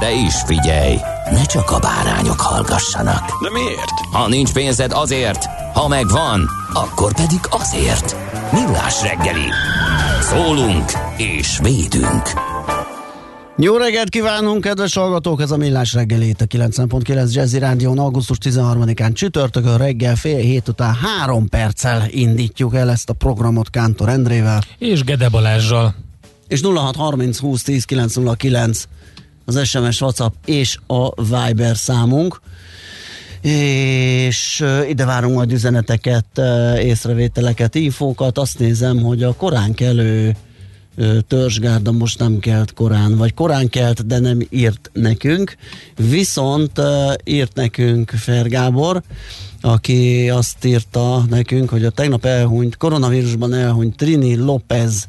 De is figyelj, ne csak a bárányok hallgassanak. De miért? Ha nincs pénzed azért, ha megvan, akkor pedig azért. Millás reggeli. Szólunk és védünk. Jó reggelt kívánunk, kedves hallgatók! Ez a Millás reggelét a 9.9 Jazzy Rádión augusztus 13-án csütörtökön reggel fél hét után három perccel indítjuk el ezt a programot Kántor Endrével. És Gede Balázsral. És 0630 20 10 909 az SMS, WhatsApp és a Viber számunk. És ide várunk majd üzeneteket, észrevételeket, infókat. Azt nézem, hogy a korán kelő törzsgárda most nem kelt korán, vagy korán kelt, de nem írt nekünk. Viszont írt nekünk Fergábor, aki azt írta nekünk, hogy a tegnap elhunyt, koronavírusban elhunyt Trini López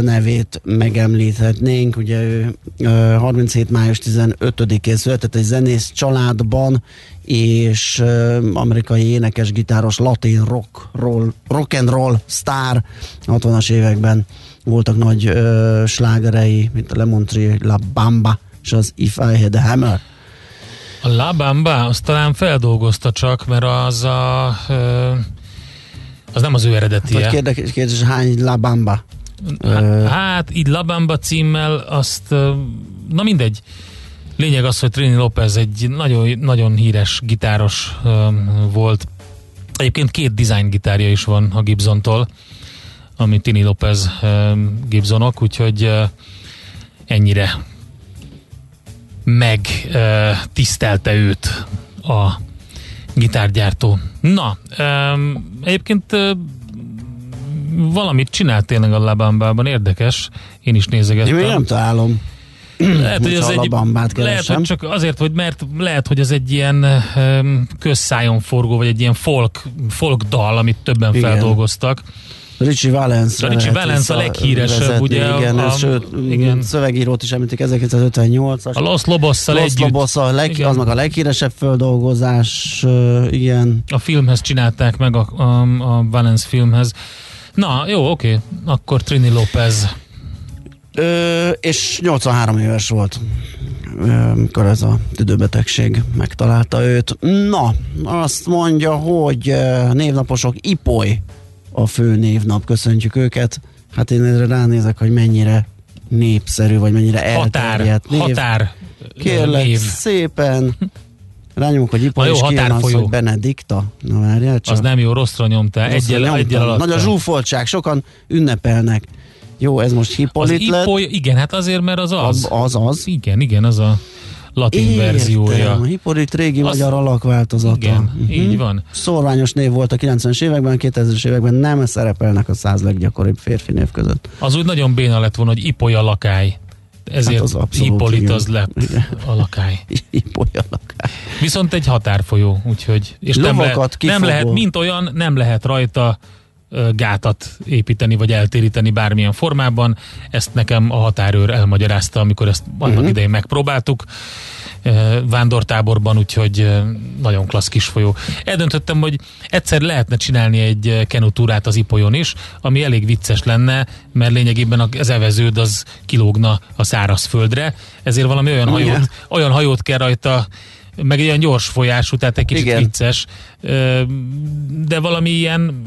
nevét megemlíthetnénk. Ugye ő 37. május 15-én született egy zenész családban, és amerikai énekes, gitáros, latin rock, roll, rock and roll sztár 60-as években voltak nagy ö, slágerei, mint a Lemon Tree, La Bamba és az If I Had a Hammer. A La Bamba, azt talán feldolgozta csak, mert az a... Ö, az nem az ő eredetie. Hát, kérdés, kérdés, hány La Bamba? Hát, így La Bamba címmel azt, na mindegy. Lényeg az, hogy Trini Lopez egy nagyon, nagyon híres gitáros volt. Egyébként két design gitárja is van a Gibsontól ami Tini Lopez Gibsonok, úgyhogy ennyire meg tisztelte őt a gitárgyártó. Na, egyébként valamit csinált tényleg a Labambában, érdekes, én is nézegettem. Én nem találom. Lehet, hogy, az egy, lehet, hogy csak azért, hogy mert lehet, hogy az egy ilyen közszájon forgó, vagy egy ilyen folk, folk dal, amit többen Igen. feldolgoztak. Richie Valens. Richie Valens a leghíresebb, vezetni, ugye? Igen, a, ez, sőt, igen. szövegírót is említik 1958-as. A Los Lobos-szal Los Lobos a leg, az meg a leghíresebb földolgozás, igen. A filmhez csinálták meg, a, a, a Valens filmhez. Na, jó, oké, akkor Trini Lopez. Ö, és 83 éves volt, amikor ez a tüdőbetegség megtalálta őt. Na, azt mondja, hogy névnaposok Ipoly a fő névnap, köszöntjük őket. Hát én erre ránézek, hogy mennyire népszerű, vagy mennyire elterjedt név. Határ Kérlek név. szépen, rányomunk, hogy Ipol, és kijön az, hogy Benedikta. Na várjál csak. Az nem jó, rosszra nyomtál. Egyel, egyel alatt. Nagy a zsúfoltság, sokan ünnepelnek. Jó, ez most Hippolit lett. Ipoly, igen, hát azért, mert az az. Az az. Igen, igen, az a latin Értem, verziója. A Hippolit régi Azt, magyar alakváltozata. Igen, uh-huh. így van. Szorványos név volt a 90-es években, 2000-es években nem szerepelnek a száz leggyakoribb férfi név között. Az úgy nagyon béna lett volna, hogy Ipolya lakály. Ezért hát az Hippolit az lett igen. a lakály. Lakály. Viszont egy határfolyó, úgyhogy és nem lehet, nem lehet, mint olyan, nem lehet rajta gátat építeni, vagy eltéríteni bármilyen formában. Ezt nekem a határőr elmagyarázta, amikor ezt annak uh-huh. idején megpróbáltuk vándortáborban, úgyhogy nagyon klassz kis folyó. Eldöntöttem, hogy egyszer lehetne csinálni egy kenutúrát az Ipolyon is, ami elég vicces lenne, mert lényegében az eveződ az kilógna a szárazföldre, ezért valami olyan hajót, olyan hajót kell rajta meg egy olyan gyors folyású, tehát egy kicsit Igen. vicces, de valami ilyen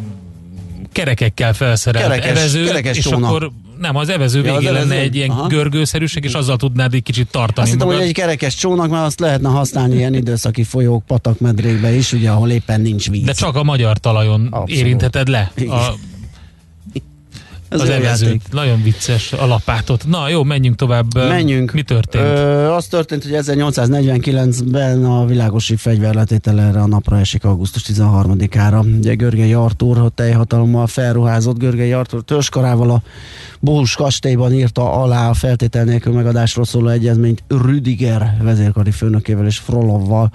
kerekekkel felszerelt kerekes, evező, kerekes és tóna. akkor nem, az evező Ja, az végén lenne egy ilyen Aha. görgőszerűség, és azzal tudnád egy kicsit tartani Azt hittem, hogy egy kerekes csónak, mert azt lehetne használni ilyen időszaki folyók, patak, medrékbe is, ugye, ahol éppen nincs víz. De csak a magyar talajon Abszolút. érintheted le a, Az jó evezőt. Nagyon vicces a lapátot. Na jó, menjünk tovább. Menjünk. Mi történt? Ö, az történt, hogy 1849-ben a világosi fegyverletétel erre a napra esik augusztus 13-ára. Ugye Görgei Artúr a teljhatalommal felruházott Görgei Artúr törskarával a Bohus kastélyban írta alá a feltétel nélkül megadásról szóló egyezményt Rüdiger vezérkari főnökével és Frolovval.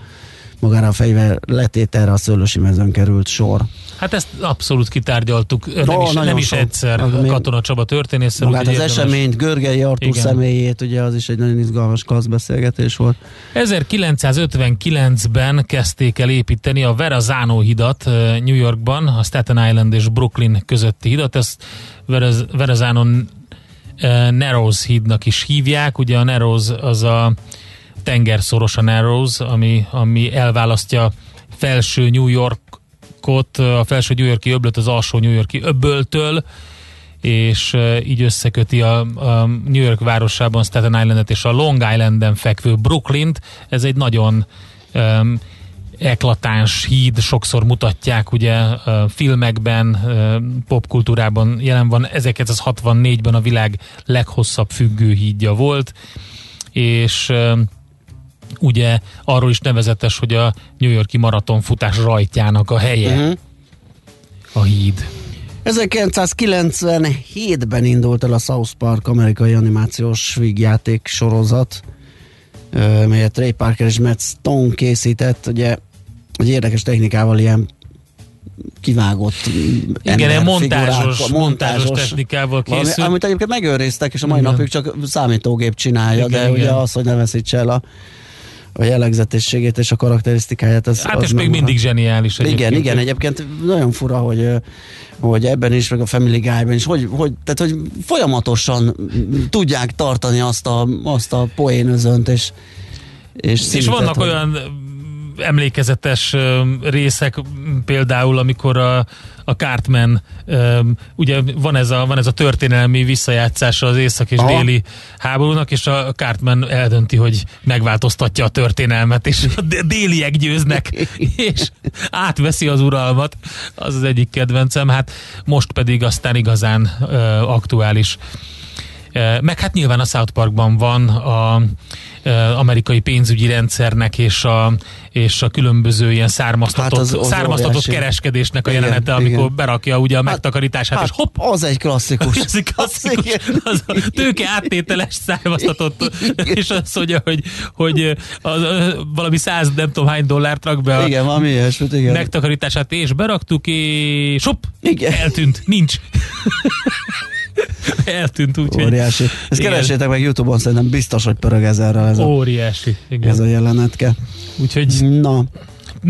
Magára a fegyver letételre a Szőlősi mezőn került sor. Hát ezt abszolút kitárgyaltuk, nem Ó, is, nem is sok. egyszer Az még- Katona Csaba történésszel. Magát az úgyhogy érdemes- eseményt, Görgei Artúr Igen. személyét, ugye az is egy nagyon izgalmas beszélgetés volt. 1959-ben kezdték el építeni a Verrazano hidat New Yorkban, a Staten Island és Brooklyn közötti hidat. Ezt Veraz- Verrazano eh, Narrows hídnak is hívják. Ugye a Narrows az a tengerszoros a Narrows, ami, ami elválasztja felső New Yorkot, a felső New Yorki öblöt az alsó New Yorki öböltől, és eh, így összeköti a, a New York városában Staten Islandet és a Long Islanden fekvő Brooklynt. Ez egy nagyon um, eklatáns híd, sokszor mutatják ugye ö, filmekben, popkultúrában jelen van. 1964-ben a világ leghosszabb függő hídja volt, és ugye arról is nevezetes, hogy a New Yorki maratonfutás rajtjának a helye Uh-huh. a híd. 1997-ben indult el a South Park amerikai animációs vígjáték sorozat, melyet Ray Parker és Matt Stone készített, ugye egy érdekes technikával ilyen kivágott Igen, montásos, emberfigurákkal, montásos technikával valami, készült. amit egyébként megőriztek, és a mai Igen. napig csak számítógép csinálja, Igen, de ugye igen. az, hogy ne veszítse el a, a jellegzetességét és a karakterisztikáját, az, Hát az és még mindig zseniális Igen, egyébként. igen, egyébként nagyon fura, hogy, hogy ebben is, meg a Family Guy-ben is, hogy, hogy, tehát, hogy folyamatosan tudják tartani azt a, azt a poénözönt, és, és, És vannak hogy- olyan emlékezetes részek, például amikor a, a Cartman, ugye van ez, a, van ez a történelmi visszajátszása az észak és Aha. déli háborúnak, és a Cartman eldönti, hogy megváltoztatja a történelmet, és a déliek győznek, és átveszi az uralmat. Az az egyik kedvencem, hát most pedig aztán igazán aktuális Meg hát nyilván a South Parkban van a amerikai pénzügyi rendszernek és a, és a különböző ilyen származtatott, Hát az- az származtatott óriási. kereskedésnek a Igen, jelenete, amikor igen. berakja ugye a megtakarítását, és hopp, az egy klasszikus. ez egy klasszikus, igen. az a tőke áttételes származtatott, és azt mondja, hogy, hogy az, valami száz nem tudom hány dollárt rak be a Igen, valami ilyesmit, igen. megtakarítását, és beraktuk, és hopp, Igen. eltűnt, nincs. eltűnt, úgyhogy Óriási. Ezt Igen. keresétek meg Youtube-on, szerintem biztos, hogy pörög ezerrel ez a, óriási. Igen. ez a jelenetke. Úgyhogy Na,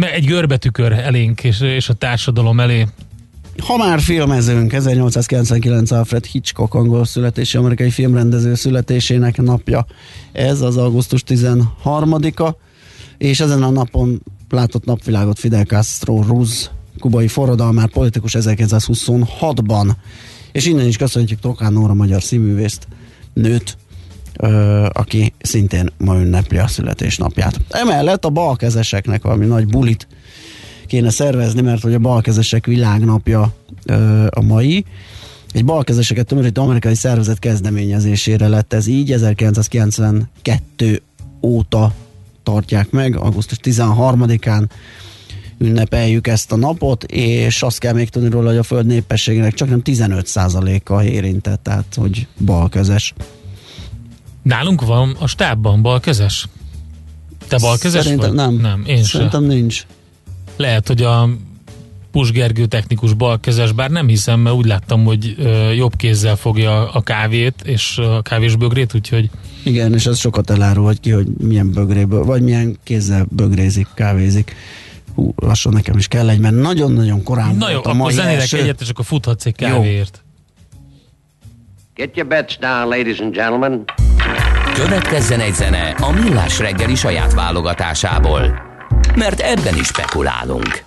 egy görbetükör elénk, és, és a társadalom elé. Ha már filmezünk, 1899 Alfred Hitchcock angol születési amerikai filmrendező születésének napja. Ez az augusztus 13-a, és ezen a napon látott napvilágot Fidel Castro Ruz, kubai forradalmár politikus 1926-ban. És innen is köszöntjük Trokán Nóra magyar színművészt, nőt, ö, aki szintén ma ünnepli a születésnapját. Emellett a balkezeseknek valami nagy bulit kéne szervezni, mert hogy a balkezesek világnapja ö, a mai. Egy balkezeseket tömörítő amerikai szervezet kezdeményezésére lett ez így, 1992 óta tartják meg, augusztus 13-án ünnepeljük ezt a napot, és azt kell még tudni róla, hogy a föld népességének csak nem 15%-a érintett, tehát hogy balkezes. Nálunk van a stábban balkezes. Te balkezes Szerintem vagy? nem. Nem, én sem. Szerintem nincs. Lehet, hogy a Pus Gergő technikus balkezes, bár nem hiszem, mert úgy láttam, hogy jobb kézzel fogja a kávét és a kávésbögrét, úgyhogy Igen, és ez sokat elárul, hogy ki, hogy milyen bögréből, vagy milyen kézzel bögrézik, kávézik. Hú, lassan nekem is kell egy, mert nagyon-nagyon korán Na jó, volt a akkor mai zenélek első. egyet, és akkor futhatsz egy Jó. kávéért. Get your bets down, ladies and gentlemen. Következzen egy zene a Millás reggeli saját válogatásából. Mert ebben is spekulálunk.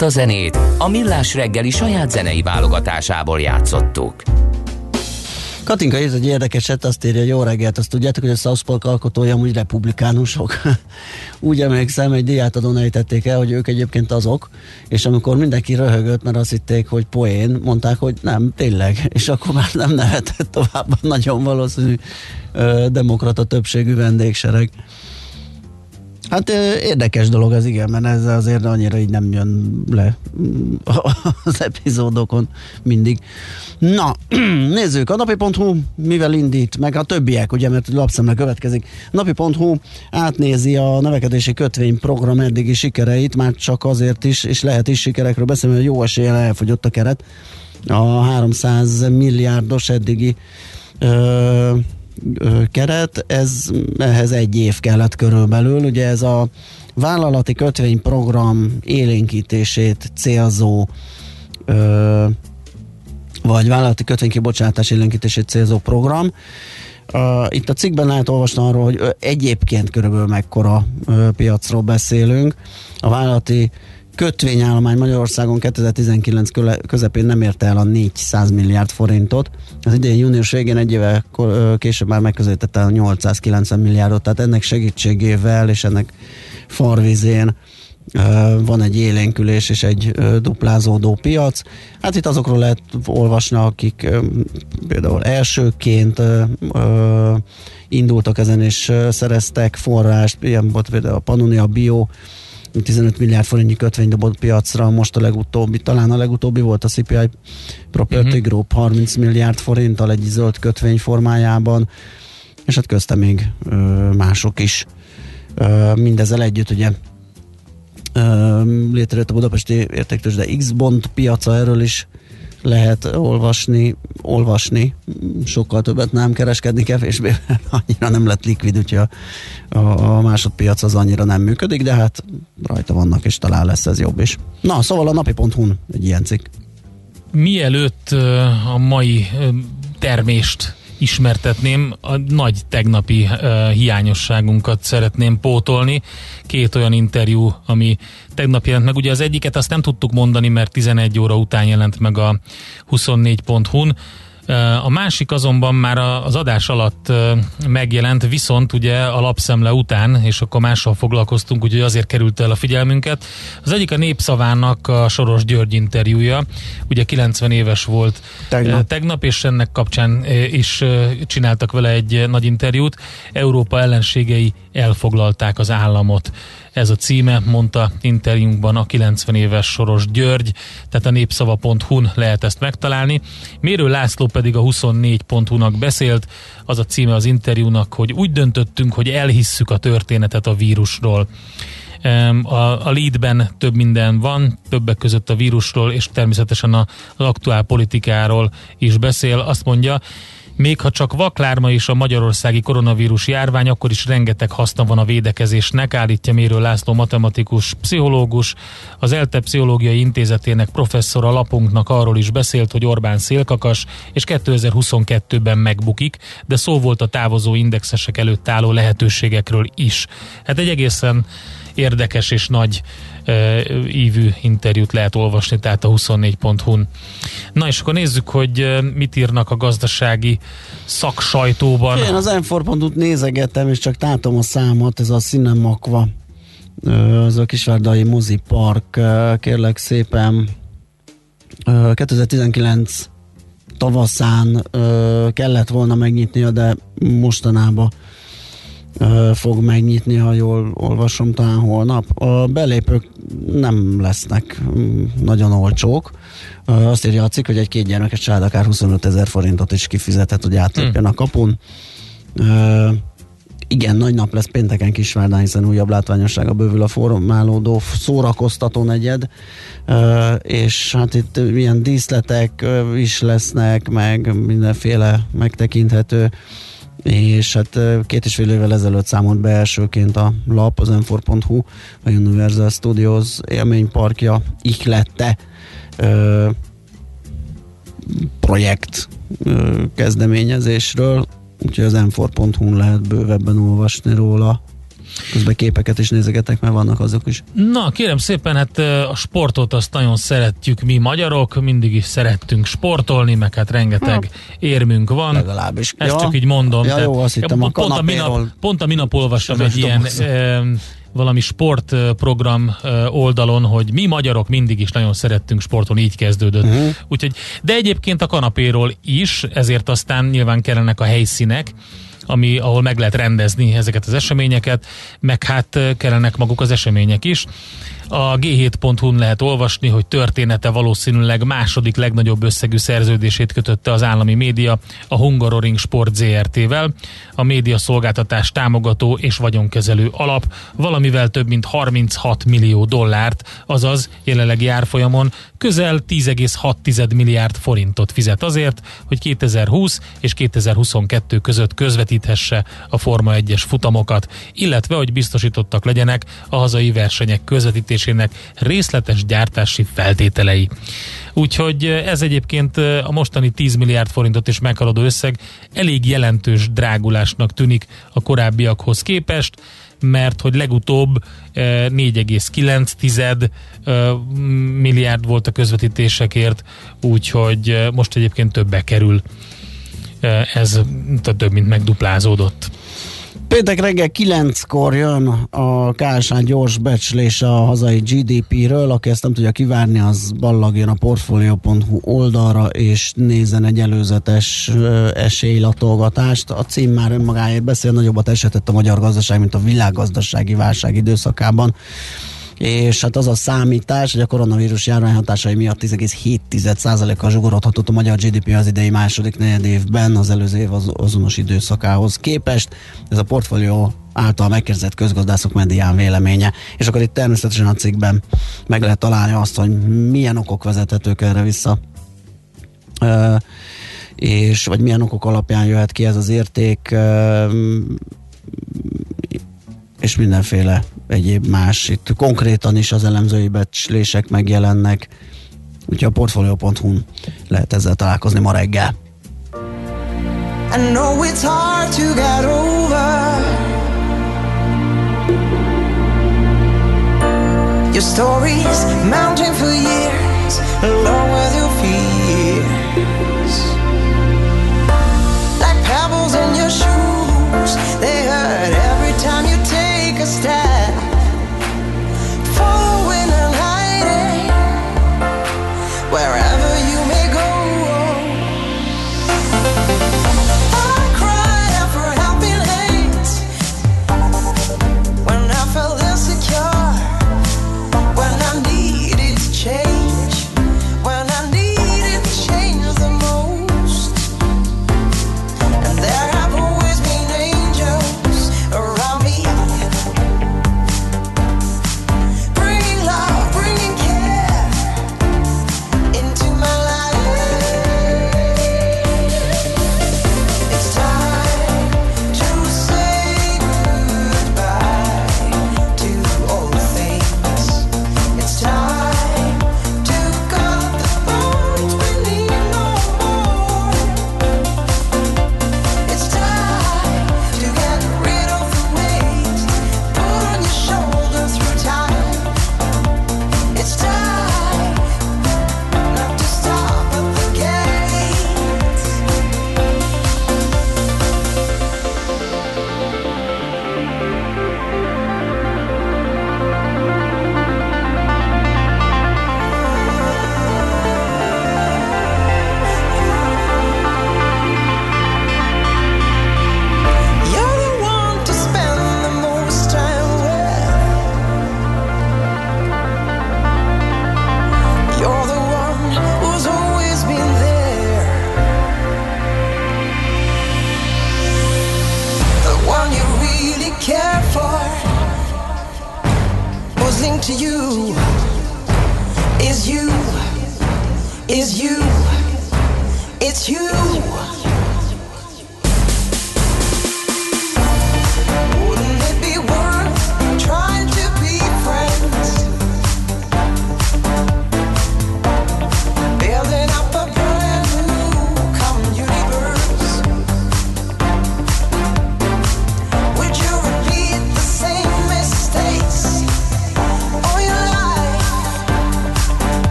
Ezt a zenét a Millás reggeli saját zenei válogatásából játszottuk. Katinka ez egy érdekeset, azt írja, jó reggelt, azt tudjátok, hogy a South Park alkotója úgy republikánusok. úgy emlékszem, egy diátadón ejtették el, hogy ők egyébként azok, és amikor mindenki röhögött, mert azt hitték, hogy poén, mondták, hogy nem, tényleg, és akkor már nem nevetett tovább nagyon valószínű ö, demokrata többségű vendégsereg. Hát érdekes dolog ez, igen, mert ez azért annyira így nem jön le az epizódokon mindig. Na, nézzük, a napi.hu mivel indít, meg a többiek, ugye, mert lapszemle következik. Napi.hu átnézi a növekedési kötvényprogram eddigi sikereit, már csak azért is, és lehet is sikerekről beszélni, hogy jó eséllyel elfogyott a keret. A 300 milliárdos eddigi ö, keret, ez ehhez egy év kellett körülbelül. Ugye ez a vállalati kötvényprogram élénkítését célzó ö, vagy vállalati kötvénykibocsátás élénkítését célzó program. Itt a cikkben lehet olvasni arról, hogy egyébként körülbelül mekkora uh, piacról beszélünk. A vállalati kötvényállomány Magyarországon 2019 közepén nem érte el a 400 milliárd forintot. Az idén június végén egy éve később már megközelítette a 890 milliárdot, tehát ennek segítségével és ennek farvizén van egy élénkülés és egy duplázódó piac. Hát itt azokról lehet olvasni, akik például elsőként indultak ezen és szereztek forrást, ilyen volt például a Pannonia Bio, 15 milliárd forintnyi kötvény dobott piacra, most a legutóbbi, talán a legutóbbi volt a CPI Property uh-huh. Group 30 milliárd forinttal egy zöld kötvény formájában, és hát közte még ö, mások is. Ö, mindezzel együtt ugye ö, létrejött a budapesti értéktős, de X-Bond piaca, erről is lehet olvasni, olvasni, sokkal többet nem kereskedni, kevésbé, annyira nem lett likvid, úgyhogy a, a, a másodpiac az annyira nem működik, de hát rajta vannak, és talán lesz ez jobb is. Na, szóval a napi.hu-n egy ilyen cikk. Mielőtt a mai termést ismertetném, a nagy tegnapi uh, hiányosságunkat szeretném pótolni. Két olyan interjú, ami tegnap jelent meg. Ugye az egyiket azt nem tudtuk mondani, mert 11 óra után jelent meg a 24.hu-n. A másik azonban már az adás alatt megjelent, viszont ugye a lapszemle után, és akkor mással foglalkoztunk, úgyhogy azért került el a figyelmünket. Az egyik a Népszavának a Soros György interjúja, ugye 90 éves volt tegnap, tegnap és ennek kapcsán is csináltak vele egy nagy interjút. Európa ellenségei elfoglalták az államot ez a címe, mondta interjúnkban a 90 éves Soros György, tehát a népszava.hu-n lehet ezt megtalálni. Mérő László pedig a 24.hu-nak beszélt, az a címe az interjúnak, hogy úgy döntöttünk, hogy elhisszük a történetet a vírusról. A, a leadben több minden van, többek között a vírusról, és természetesen az aktuál politikáról is beszél. Azt mondja, még ha csak vaklárma is a magyarországi koronavírus járvány, akkor is rengeteg haszna van a védekezésnek, állítja Mérő László matematikus pszichológus. Az ELTE Pszichológiai Intézetének professzora lapunknak arról is beszélt, hogy Orbán szélkakas, és 2022-ben megbukik, de szó volt a távozó indexesek előtt álló lehetőségekről is. Hát egy egészen érdekes és nagy ívű interjút lehet olvasni, tehát a 24.hu-n. Na és akkor nézzük, hogy mit írnak a gazdasági szaksajtóban. Én az m nézegettem, és csak látom a számot, ez a Cinemakva, az a Kisvárdai Mozi Park, kérlek szépen 2019 tavaszán kellett volna megnyitnia, de mostanában fog megnyitni, ha jól olvasom, talán holnap. A belépők nem lesznek mm, nagyon olcsók. Azt írja a cikk, hogy egy két gyermekes család akár 25 ezer forintot is kifizethet, hogy átlépjen a kapun. Igen, nagy nap lesz pénteken Kisvárdán, hiszen újabb látványossága bővül a formálódó szórakoztató negyed, és hát itt milyen díszletek is lesznek, meg mindenféle megtekinthető és hát két és fél évvel ezelőtt számolt be elsőként a lap, az m4.hu, a Universal Studios élményparkja ihlette ö, projekt ö, kezdeményezésről, úgyhogy az m4.hu-n lehet bővebben olvasni róla. Közben képeket is nézegetek, mert vannak azok is. Na, kérem szépen, hát a sportot azt nagyon szeretjük mi magyarok, mindig is szerettünk sportolni, meg hát rengeteg érmünk van. Legalábbis. Ezt Ja. csak így mondom. Ja, jó, azt hittem, a pont, a minap, kanapéról pont a minap olvastam egy ilyen valami sportprogram oldalon, hogy mi magyarok mindig is nagyon szerettünk sportolni, így kezdődött. Uh-huh. Úgyhogy, de egyébként a kanapéról is, ezért aztán nyilván kellenek a helyszínek, ami, ahol meg lehet rendezni ezeket az eseményeket, meg hát ö, kellenek maguk az események is. A g7.hu-n lehet olvasni, hogy története valószínűleg második legnagyobb összegű szerződését kötötte az állami média a Hungaroring Sport ZRT-vel. A média szolgáltatás támogató és vagyonkezelő alap valamivel több mint 36 millió dollárt, azaz jelenlegi árfolyamon közel 10,6 milliárd forintot fizet azért, hogy 2020 és 2022 között közvetíthesse a Forma 1-es futamokat, illetve hogy biztosítottak legyenek a hazai versenyek közvetítésének részletes gyártási feltételei. Úgyhogy ez egyébként a mostani 10 milliárd forintot is meghaladó összeg elég jelentős drágulásnak tűnik a korábbiakhoz képest, mert hogy legutóbb eh, 4,9 eh, milliárd volt a közvetítésekért, úgyhogy eh, most egyébként többe kerül. Eh, Ez több mint megduplázódott. Péntek reggel 9-kor jön a KSH gyors becslés a hazai GDP-ről. Aki ezt nem tudja kivárni, az ballagjon a portfolio.hu oldalra, és nézzen egy előzetes esélylatolgatást. A cím már önmagáért beszél, nagyobbat esetett a magyar gazdaság, mint a világgazdasági válság időszakában és hát az a számítás, hogy a koronavírus járvány hatásai miatt 10,7%-kal zsugorodhatott a magyar GDP az idei második negyed évben az előző év az azonos időszakához képest. Ez a portfólió által megkérdezett közgazdászok medián véleménye. És akkor itt természetesen a cikkben meg lehet találni azt, hogy milyen okok vezethetők erre vissza. Ö, és vagy milyen okok alapján jöhet ki ez az érték, ö, és mindenféle egyéb más. Itt konkrétan is az elemzői becslések megjelennek, úgyhogy a portfolio.hu-n lehet ezzel találkozni ma reggel. I know it's hard to get over your stories, mounting for years, along with your fears.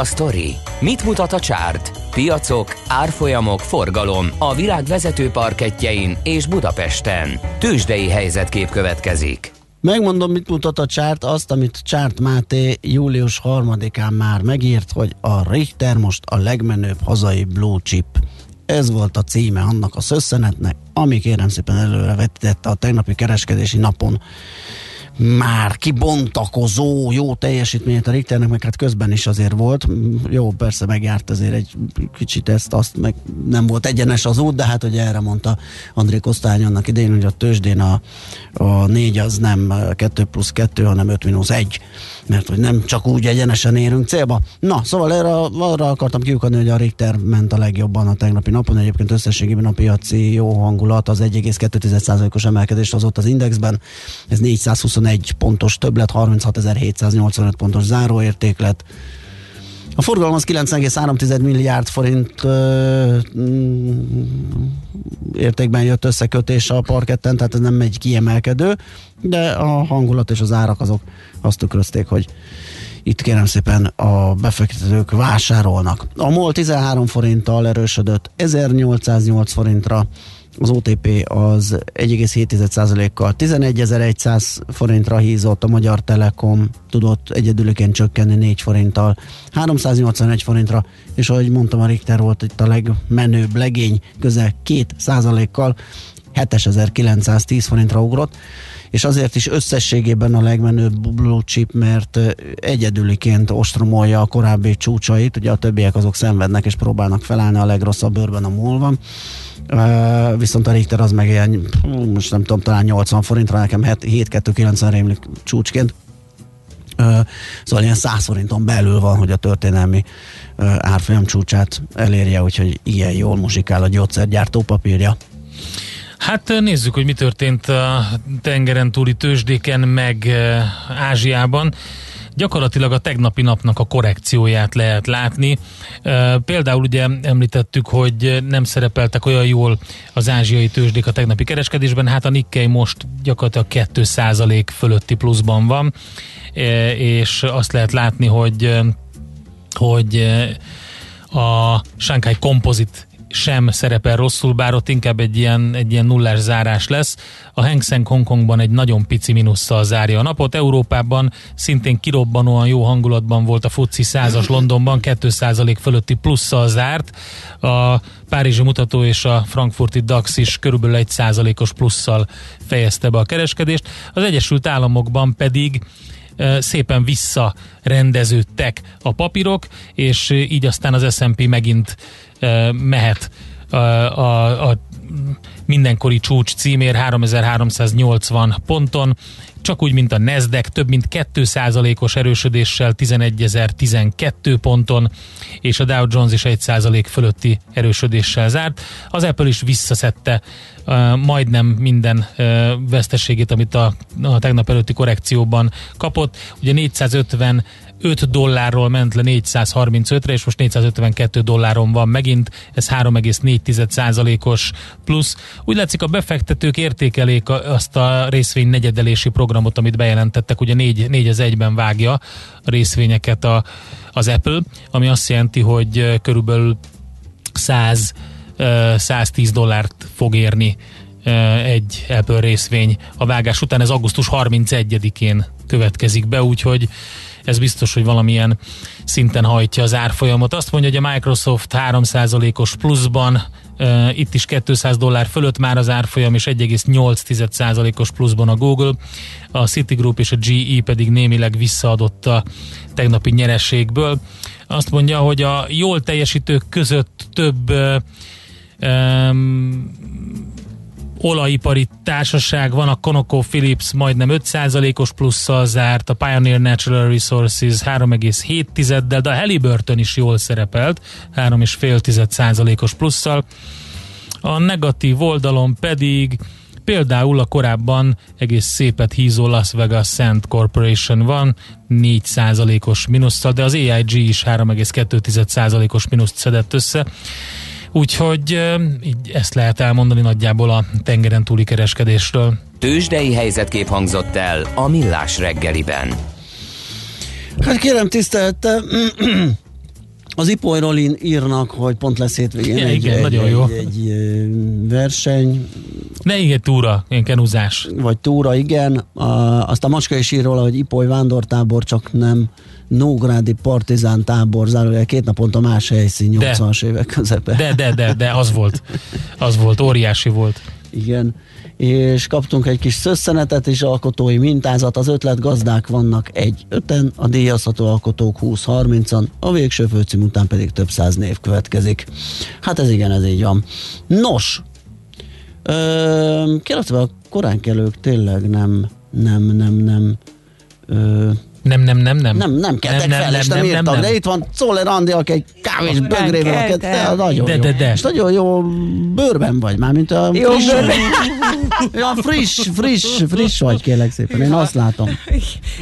A sztori? Mit mutat a csárt? Piacok, árfolyamok, forgalom a világ vezető parketjein és Budapesten. Tősdei helyzetkép következik. Megmondom, mit mutat a csárt, azt, amit Csárt Máté július 3-án már megírt, hogy a Richter most a legmenőbb hazai blue chip. Ez volt a címe annak a szösszenetnek, ami kérem szépen előre vetítette a tegnapi kereskedési napon már kibontakozó jó teljesítményét a Richternek, meg hát közben is azért volt. Jó, persze megjárt azért egy kicsit ezt, azt, meg nem volt egyenes az út, de hát ugye erre mondta André Kosztány annak idején, hogy a tőzsdén a, a négy az nem 2 plusz 2, hanem 5 mínusz 1, mert hogy nem csak úgy egyenesen érünk célba. Na, szóval erre, arra akartam kiukadni, hogy a Richter ment a legjobban a tegnapi napon, egyébként összességében a piaci jó hangulat, az 1,2%-os emelkedést hozott az indexben, ez 421 pontos többlet, 36.785 pontos záróérték lett. A forgalom az 9,3 milliárd forint ö, mm, értékben jött összekötés a parketten, tehát ez nem egy kiemelkedő, de a hangulat és az árak azok azt tükrözték, hogy itt kérem szépen a befektetők vásárolnak. A MOL 13 forinttal erősödött 1808 forintra, az OTP az 1,7%-kal 11.100 forintra hízott, a Magyar Telekom tudott egyedülőként csökkenni 4 forinttal 381 forintra, és ahogy mondtam, a Richter volt itt a legmenőbb legény, közel 2%-kal 7910 forintra ugrott, és azért is összességében a legmenőbb blue chip, mert egyedüliként ostromolja a korábbi csúcsait, ugye a többiek azok szenvednek és próbálnak felállni a legrosszabb bőrben a. Uh, viszont a Richter az meg ilyen, most nem tudom, talán 80 forintra, nekem 7-2-90 rémlik csúcsként. Szóval ilyen 100 forinton belül van, hogy a történelmi árfolyam csúcsát elérje, úgyhogy ilyen jól muzsikál a gyógyszergyártó papírja. Hát nézzük, hogy mi történt a tengeren túli tőzsdéken, meg Ázsiában gyakorlatilag a tegnapi napnak a korrekcióját lehet látni. Például ugye említettük, hogy nem szerepeltek olyan jól az ázsiai tőzsdék a tegnapi kereskedésben, hát a Nikkei most gyakorlatilag 2% fölötti pluszban van, és azt lehet látni, hogy hogy a Shanghai Composite sem szerepel rosszul, bár ott inkább egy ilyen, egy ilyen nullás zárás lesz. A Hang Seng Hongkongban egy nagyon pici minusszal zárja a napot. Európában szintén kirobbanóan jó hangulatban volt a FUCI 100-as Londonban, 2% fölötti plusszal zárt. A Párizsi mutató és a frankfurti DAX is körülbelül 1%-os plusszal fejezte be a kereskedést. Az Egyesült Államokban pedig szépen visszarendeződtek a papírok, és így aztán az S&P megint mehet a, a, a mindenkori csúcs címér 3380 ponton, csak úgy, mint a Nasdaq, több mint 2%-os erősödéssel 11.012 ponton, és a Dow Jones is 1% fölötti erősödéssel zárt. Az Apple is visszaszedte uh, majdnem minden uh, veszteségét, amit a, a tegnap előtti korrekcióban kapott. Ugye 450 5 dollárról ment le 435-re, és most 452 dolláron van megint, ez 3,4%-os plusz. Úgy látszik, a befektetők értékelik azt a részvény negyedelési programot, amit bejelentettek, ugye 4, 4 az egyben vágja a részvényeket a, az Apple, ami azt jelenti, hogy körülbelül 100 110 dollárt fog érni egy Apple részvény a vágás után, ez augusztus 31-én következik be, úgyhogy ez biztos, hogy valamilyen szinten hajtja az árfolyamot. Azt mondja, hogy a Microsoft 3%-os pluszban, itt is 200 dollár fölött már az árfolyam, és 1,8%-os pluszban a Google. A Citigroup és a GE pedig némileg visszaadott a tegnapi nyereségből. Azt mondja, hogy a jól teljesítők között több olajipari társaság van, a ConocoPhillips majdnem 5%-os plusszal zárt, a Pioneer Natural Resources 3,7-del, de a Halliburton is jól szerepelt, 3,5%-os plusszal. A negatív oldalon pedig például a korábban egész szépet hízó Las Vegas Sand Corporation van, 4%-os minusszal, de az AIG is 3,2%-os minuszt szedett össze. Úgyhogy így ezt lehet elmondani nagyjából a tengeren túli kereskedésről. Tőzsdei helyzetkép hangzott el a Millás reggeliben. Hát kérem tisztelte, az Ipolyról írnak, hogy pont lesz hétvégén Ja, egy, igen, egy, nagyon egy, jó. egy, ö, verseny, Ne igen, túra, ilyen kenuzás. vagy túra, igen. A, azt a macska is ír róla, hogy Ipoly vándortábor, csak nem Nógrádi partizán tábor, zárójel két naponta más helyszín, De. 80-as évek közepe. De, de, de, de, az volt. Az volt, óriási volt. Igen, és kaptunk egy kis szösszenetet és alkotói mintázat. Az ötletgazdák vannak egy öten, a díjazható alkotók 20-30-an, a végső főcím után pedig több száz név következik. Hát ez igen, ez így van. Nos, kérdezve a korán kelők tényleg nem, nem, nem, nem, ö, Nem, nem, nem, nem. nem, nem keltek fel, és nem, írtak, de itt van Czoller Andi, aki egy kávés bögrével, aki keltem. nagyon De, jó. de, de. És nagyon jó bőrben vagy már, mint a Jó friss. Ja, friss, friss, friss vagy, kérlek szépen. Én azt látom.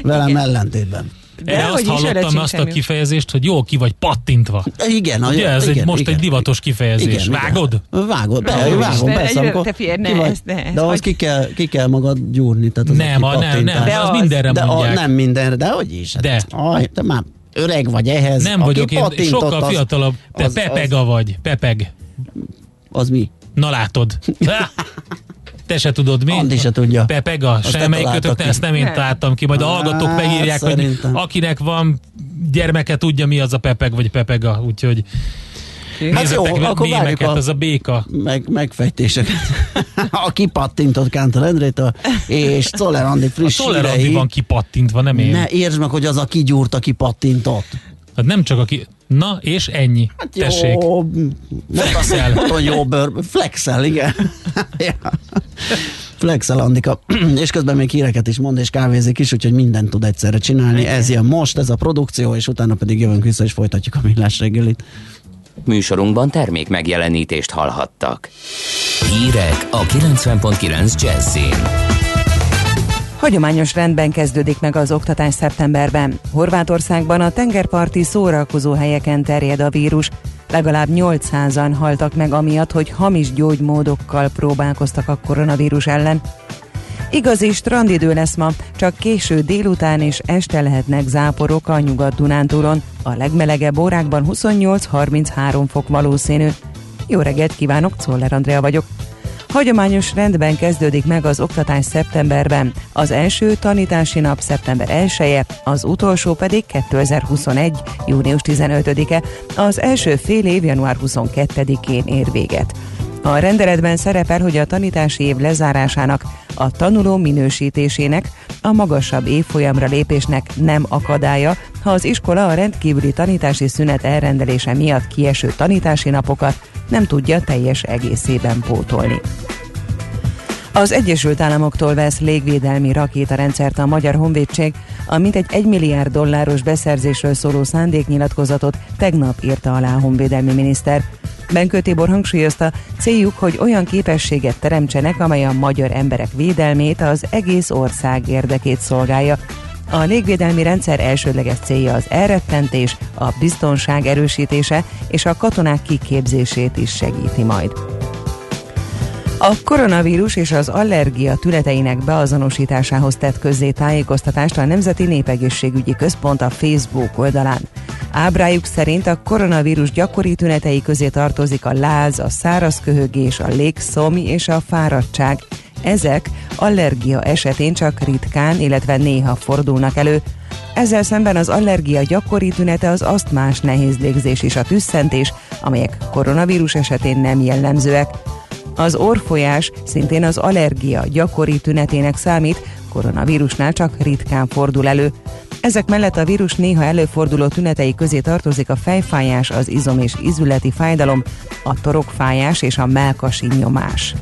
Velem ellentétben. Erre azt hallottam azt a semmi. kifejezést, hogy jó ki vagy pattintva. Igen, a, Ugye, ez igen, egy, most igen, egy divatos kifejezés. igen, Vágod? Igen. Vágod, be, Ó, vágom, persze. egy- amikor te figyelj, ne, ki vagy- ezt ne, ezt de ahhoz ki kell, ki kell magad gyúrni. Tehát az Nem, a a, nem, nem, de az az. mindenre de a, mondják. nem mindenre, de hogy is? Hát, De. Aj, te már öreg vagy ehhez. nem vagyok én, sokkal az- fiatalabb. Te az- pepega vagy, pepeg. Az mi? Na látod. Te se tudod mi? Andi se tudja. Pepega, Azt te semmelyik találtad kötök, ki. ezt nem én Nem. találtam ki, majd a hallgatók megírják, hogy akinek van gyermeke, tudja mi az a pepeg vagy pepega, úgyhogy Hát nézzetek jó, akkor várjuk mémeket, a- az a béka. meg, megfejtéseket. a kipattintott Kántor Endrétől, és Czoller Andi A friss Czoller Andi hírei. van kipattintva, nem én. Ne értsd meg, hogy az a kigyúrt, aki pattintott. Hát nem csak aki... Na, és ennyi. Hát Tessék. Jó, Flexel. Nagyon jó bőr. Flexel, igen. Flexel Andika. és közben még híreket is mond, és kávézik is, úgyhogy mindent tud egyszerre csinálni. Ez ilyen most, ez a produkció, és utána pedig jövünk vissza, és folytatjuk a millás reggelit. Műsorunkban termék megjelenítést hallhattak. Hírek a 90.9 Jazzin. Hagyományos rendben kezdődik meg az oktatás szeptemberben. Horvátországban a tengerparti szórakozó helyeken terjed a vírus. Legalább 800-an haltak meg amiatt, hogy hamis gyógymódokkal próbálkoztak a koronavírus ellen. Igazi strandidő lesz ma, csak késő délután és este lehetnek záporok a Nyugat-Dunántúlon. A legmelegebb órákban 28-33 fok valószínű. Jó reggelt kívánok, Czoller Andrea vagyok. Hagyományos rendben kezdődik meg az oktatás szeptemberben. Az első tanítási nap szeptember 1 -e, az utolsó pedig 2021. június 15-e. Az első fél év január 22-én ér véget. A rendeletben szerepel, hogy a tanítási év lezárásának, a tanuló minősítésének, a magasabb évfolyamra lépésnek nem akadálya, ha az iskola a rendkívüli tanítási szünet elrendelése miatt kieső tanítási napokat nem tudja teljes egészében pótolni. Az Egyesült Államoktól vesz légvédelmi rakétarendszert a Magyar Honvédség, a mintegy 1 milliárd dolláros beszerzésről szóló szándéknyilatkozatot tegnap írta alá a honvédelmi miniszter. Benkő Tibor hangsúlyozta, céljuk, hogy olyan képességet teremtsenek, amely a magyar emberek védelmét, az egész ország érdekét szolgálja. A légvédelmi rendszer elsődleges célja az elrettentés, a biztonság erősítése és a katonák kiképzését is segíti majd. A koronavírus és az allergia tüneteinek beazonosításához tett közzé tájékoztatást a Nemzeti Népegészségügyi Központ a Facebook oldalán. Ábrájuk szerint a koronavírus gyakori tünetei közé tartozik a láz, a száraz köhögés, a légszomj és a fáradtság. Ezek allergia esetén csak ritkán, illetve néha fordulnak elő. Ezzel szemben az allergia gyakori tünete az asztmás nehéz légzés és a tüsszentés, amelyek koronavírus esetén nem jellemzőek. Az orfolyás szintén az allergia gyakori tünetének számít, koronavírusnál csak ritkán fordul elő. Ezek mellett a vírus néha előforduló tünetei közé tartozik a fejfájás, az izom- és izületi fájdalom, a torokfájás és a melkasi nyomás.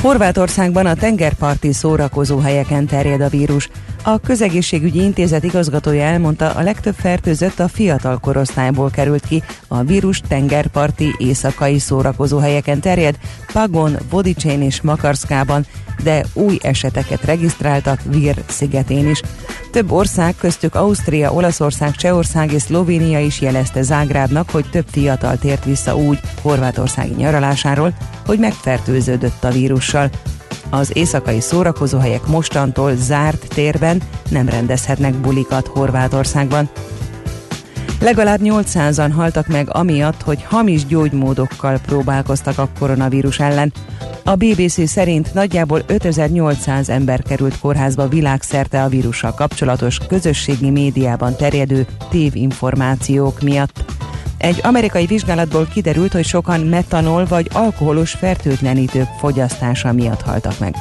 Horvátországban a tengerparti szórakozó helyeken terjed a vírus. A közegészségügyi intézet igazgatója elmondta, a legtöbb fertőzött a fiatal korosztályból került ki. A vírus tengerparti éjszakai szórakozó helyeken terjed, Pagon, Vodicsén és Makarszkában, de új eseteket regisztráltak Vir szigetén is. Több ország, köztük Ausztria, Olaszország, Csehország és Szlovénia is jelezte Zágrábnak, hogy több fiatal tért vissza úgy horvátországi nyaralásáról, hogy megfertőződött a vírussal. Az éjszakai szórakozóhelyek mostantól zárt térben nem rendezhetnek bulikat Horvátországban. Legalább 800-an haltak meg amiatt, hogy hamis gyógymódokkal próbálkoztak a koronavírus ellen. A BBC szerint nagyjából 5800 ember került kórházba világszerte a vírussal kapcsolatos közösségi médiában terjedő tévinformációk miatt. Egy amerikai vizsgálatból kiderült, hogy sokan metanol vagy alkoholos fertőtlenítők fogyasztása miatt haltak meg.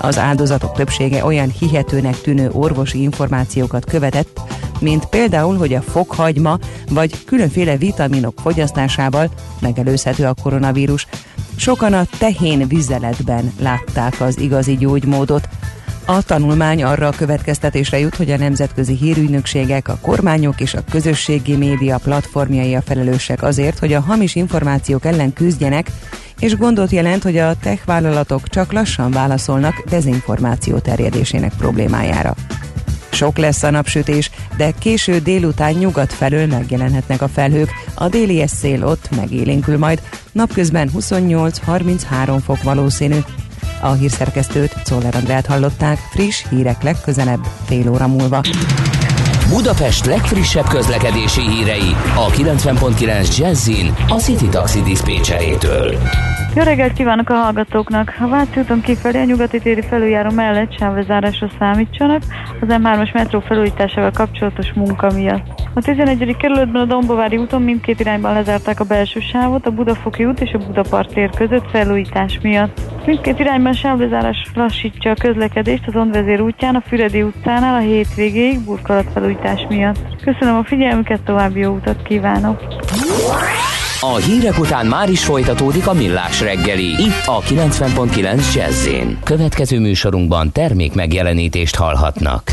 Az áldozatok többsége olyan hihetőnek tűnő orvosi információkat követett, mint például, hogy a fokhagyma vagy különféle vitaminok fogyasztásával megelőzhető a koronavírus. Sokan a tehén vizeletben látták az igazi gyógymódot. A tanulmány arra a következtetésre jut, hogy a nemzetközi hírügynökségek, a kormányok és a közösségi média platformjai a felelősek azért, hogy a hamis információk ellen küzdjenek, és gondot jelent, hogy a tech vállalatok csak lassan válaszolnak dezinformáció terjedésének problémájára. Sok lesz a napsütés, de késő délután nyugat felől megjelenhetnek a felhők, a déli szél ott megélénkül majd, napközben 28-33 fok valószínű. A hírszerkesztőt, Czoller Andrát hallották, friss hírek legközelebb, fél óra múlva. Budapest legfrissebb közlekedési hírei a 90.9 Jazzin a City Taxi Dispécsejétől. Jó reggelt kívánok a hallgatóknak! A Váci úton kifelé a nyugati téri felüljáró mellett sávlezárásra számítsanak az M3-as metró felújításával kapcsolatos munka miatt. A 11. kerületben a Dombovári úton mindkét irányban lezárták a belső sávot, a Budafoki út és a Budapart tér között felújítás miatt. Mindkét irányban sávlezárás lassítja a közlekedést az Ondvezér útján, a Füredi utcánál a hétvégéig burkolatfelújítás miatt. Köszönöm a figyelmüket, további jó utat kívánok! A hírek után már is folytatódik a millás reggeli, itt a 90.9 jazz Következő műsorunkban termék megjelenítést hallhatnak.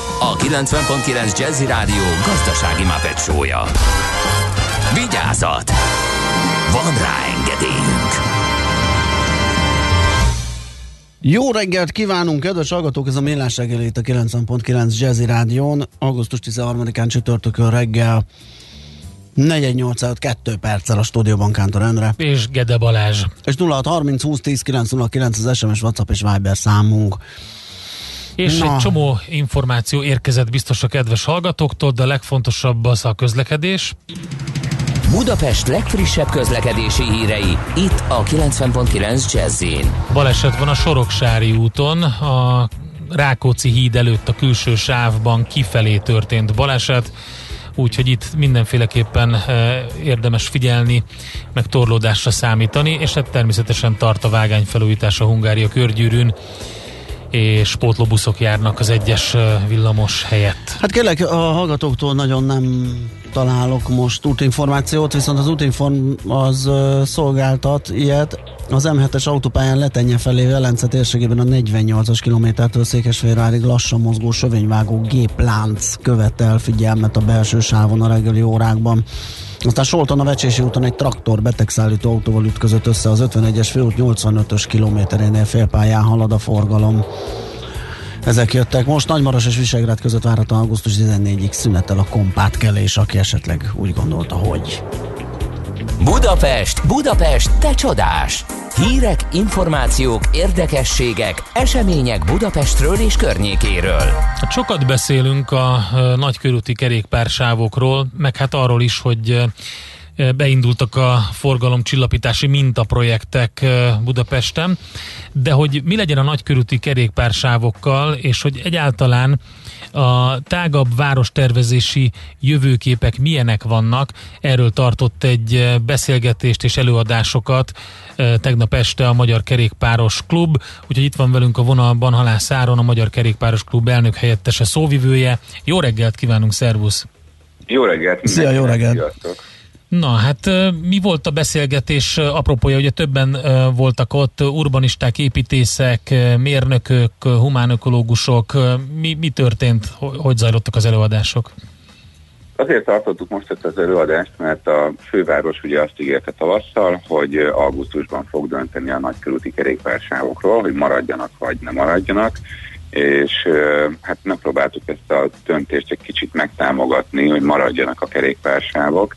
a 90.9 Jazzy Rádió gazdasági mapetsója. Vigyázat! Van rá engedélyünk! Jó reggelt kívánunk, kedves hallgatók! Ez a Millás reggeli itt a 90.9 Jazzy Rádión. Augusztus 13-án csütörtökön reggel 418 perccel a stúdióban Kántor Endre. És Gede Balázs. És 0630 20 10 909 az SMS, WhatsApp és Viber számunk. És Na. egy csomó információ érkezett biztos a kedves hallgatóktól, de a legfontosabb az a közlekedés. Budapest legfrissebb közlekedési hírei, itt a 90.9 jazz Baleset van a Soroksári úton, a Rákóczi híd előtt a külső sávban kifelé történt baleset, úgyhogy itt mindenféleképpen eh, érdemes figyelni, meg torlódásra számítani, és hát természetesen tart a vágányfelújítás a Hungária körgyűrűn, és pótlóbuszok járnak az egyes villamos helyett. Hát kérlek, a hallgatóktól nagyon nem találok most útinformációt, viszont az útinform az ö, szolgáltat ilyet. Az M7-es autópályán letenye felé Velence térségében a 48-as kilométertől Székesfehérvárig lassan mozgó sövényvágó géplánc követel figyelmet a belső sávon a reggeli órákban. Aztán Solton a Vecsési úton egy traktor betegszállító autóval ütközött össze az 51-es főút 85-ös kilométerénél félpályán halad a forgalom. Ezek jöttek. Most Nagymaros és Visegrád között várhatóan augusztus 14-ig szünetel a kompátkelés, aki esetleg úgy gondolta, hogy Budapest, Budapest, te csodás! Hírek, információk, érdekességek, események Budapestről és környékéről. Hát sokat beszélünk a nagykörúti kerékpársávokról, meg hát arról is, hogy beindultak a forgalomcsillapítási mintaprojektek ö, Budapesten, de hogy mi legyen a nagykörúti kerékpársávokkal, és hogy egyáltalán a tágabb várostervezési jövőképek milyenek vannak, erről tartott egy ö, beszélgetést és előadásokat tegnap este a Magyar Kerékpáros Klub, úgyhogy itt van velünk a vonalban Halász Áron, a Magyar Kerékpáros Klub elnök helyettese szóvivője. Jó reggelt kívánunk, szervusz! Jó reggelt! Szia, jó reggelt. sziasztok. Na, hát mi volt a beszélgetés apropója? Ugye többen voltak ott, urbanisták, építészek, mérnökök, humánökológusok. Mi, mi történt? Ho- Hogy zajlottak az előadások? Azért tartottuk most ezt az előadást, mert a főváros ugye azt ígérte tavasszal, hogy augusztusban fog dönteni a nagykörúti kerékpársávokról, hogy maradjanak vagy nem maradjanak, és hát megpróbáltuk ezt a döntést egy kicsit megtámogatni, hogy maradjanak a kerékpársávok.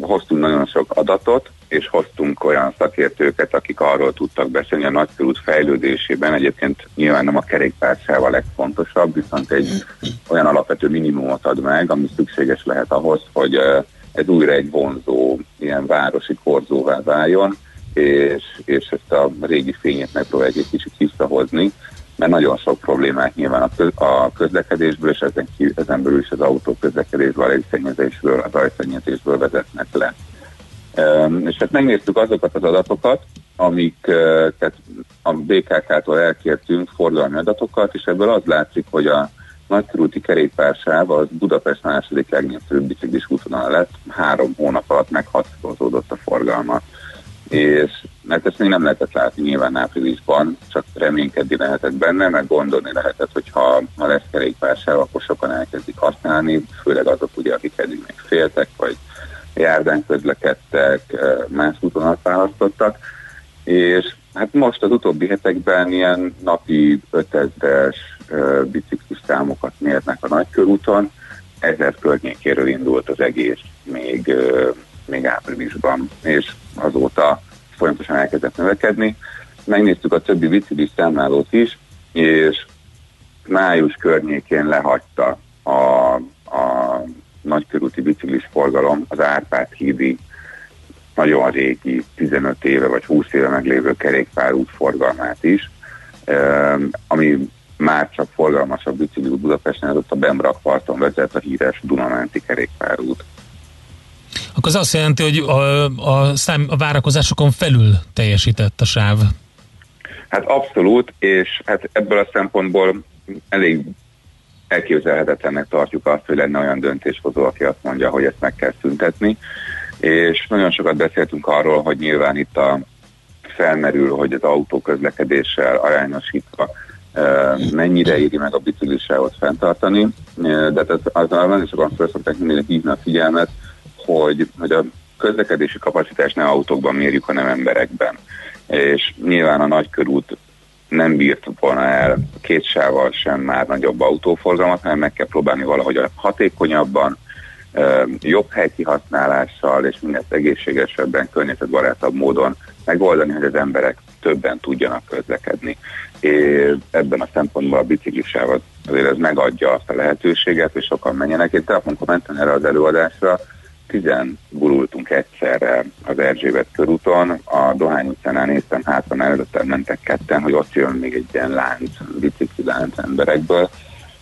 Hoztunk nagyon sok adatot, és hoztunk olyan szakértőket, akik arról tudtak beszélni a nagykörút fejlődésében. Egyébként nyilván nem a kerékpársáv a legfontosabb, viszont egy olyan alapvető minimumot ad meg, ami szükséges lehet ahhoz, hogy ez újra egy vonzó, ilyen városi korzóvá váljon, és, és ezt a régi fényét megpróbáljuk egy kicsit visszahozni, mert nagyon sok problémát nyilván a, köz, a közlekedésből, és ezen, ezen belül is az autó közlekedésből, a légszennyezésből, a zajszennyezésből vezetnek le. És hát megnéztük azokat az adatokat, amiket a BKK-tól elkértünk, forgalmi adatokat, és ebből az látszik, hogy a nagykörúti kerékpársáv az Budapest második legnépszerűbb biciklis útvonal lett, három hónap alatt meghatározódott a forgalma. És mert ezt még nem lehetett látni nyilván áprilisban, csak reménykedni lehetett benne, meg gondolni lehetett, hogy ha, ha lesz kerékpársáv, akkor sokan elkezdik használni, főleg azok ugye, akik eddig még féltek, vagy járdán közlekedtek, más útonalat választottak, és hát most az utóbbi hetekben ilyen napi 5000-es eh, biciklis számokat mérnek a nagykörúton, ezer környékéről indult az egész még, még áprilisban, és azóta folyamatosan elkezdett növekedni. Megnéztük a többi biciklis számlálót is, és május környékén lehagyta a, a nagykörúti biciklis forgalom az Árpád hídi nagyon régi, 15 éve vagy 20 éve meglévő kerékpárút forgalmát is, ami már csak forgalmasabb bicikliút Budapesten, ez ott a Bemrak parton vezet a híres Dunamenti kerékpárút. Akkor az azt jelenti, hogy a, a, szám, a várakozásokon felül teljesített a sáv. Hát abszolút, és hát ebből a szempontból elég elképzelhetetlennek tartjuk azt, hogy lenne olyan döntéshozó, aki azt mondja, hogy ezt meg kell szüntetni. És nagyon sokat beszéltünk arról, hogy nyilván itt a felmerül, hogy az autóközlekedéssel arányosítva mennyire éri meg a biciklisávot fenntartani, de az, az nagyon sokan fel szokták hívni a figyelmet, hogy, hogy a közlekedési kapacitást ne autókban mérjük, hanem emberekben. És nyilván a nagykörút nem bírt volna el két sával sem már nagyobb autóforgalmat, hanem meg kell próbálni valahogy a hatékonyabban, jobb helykihasználással és mindezt egészségesebben, környezetbarátabb módon megoldani, hogy az emberek többen tudjanak közlekedni. És ebben a szempontból a biciklisával azért ez megadja azt a lehetőséget, hogy sokan menjenek. Én telefonkor mentem erre az előadásra, tizen gurultunk egyszerre az Erzsébet körúton, a Dohány utcánál néztem hátra, előttem mentek ketten, hogy ott jön még egy ilyen lánc, bicikli lánc emberekből,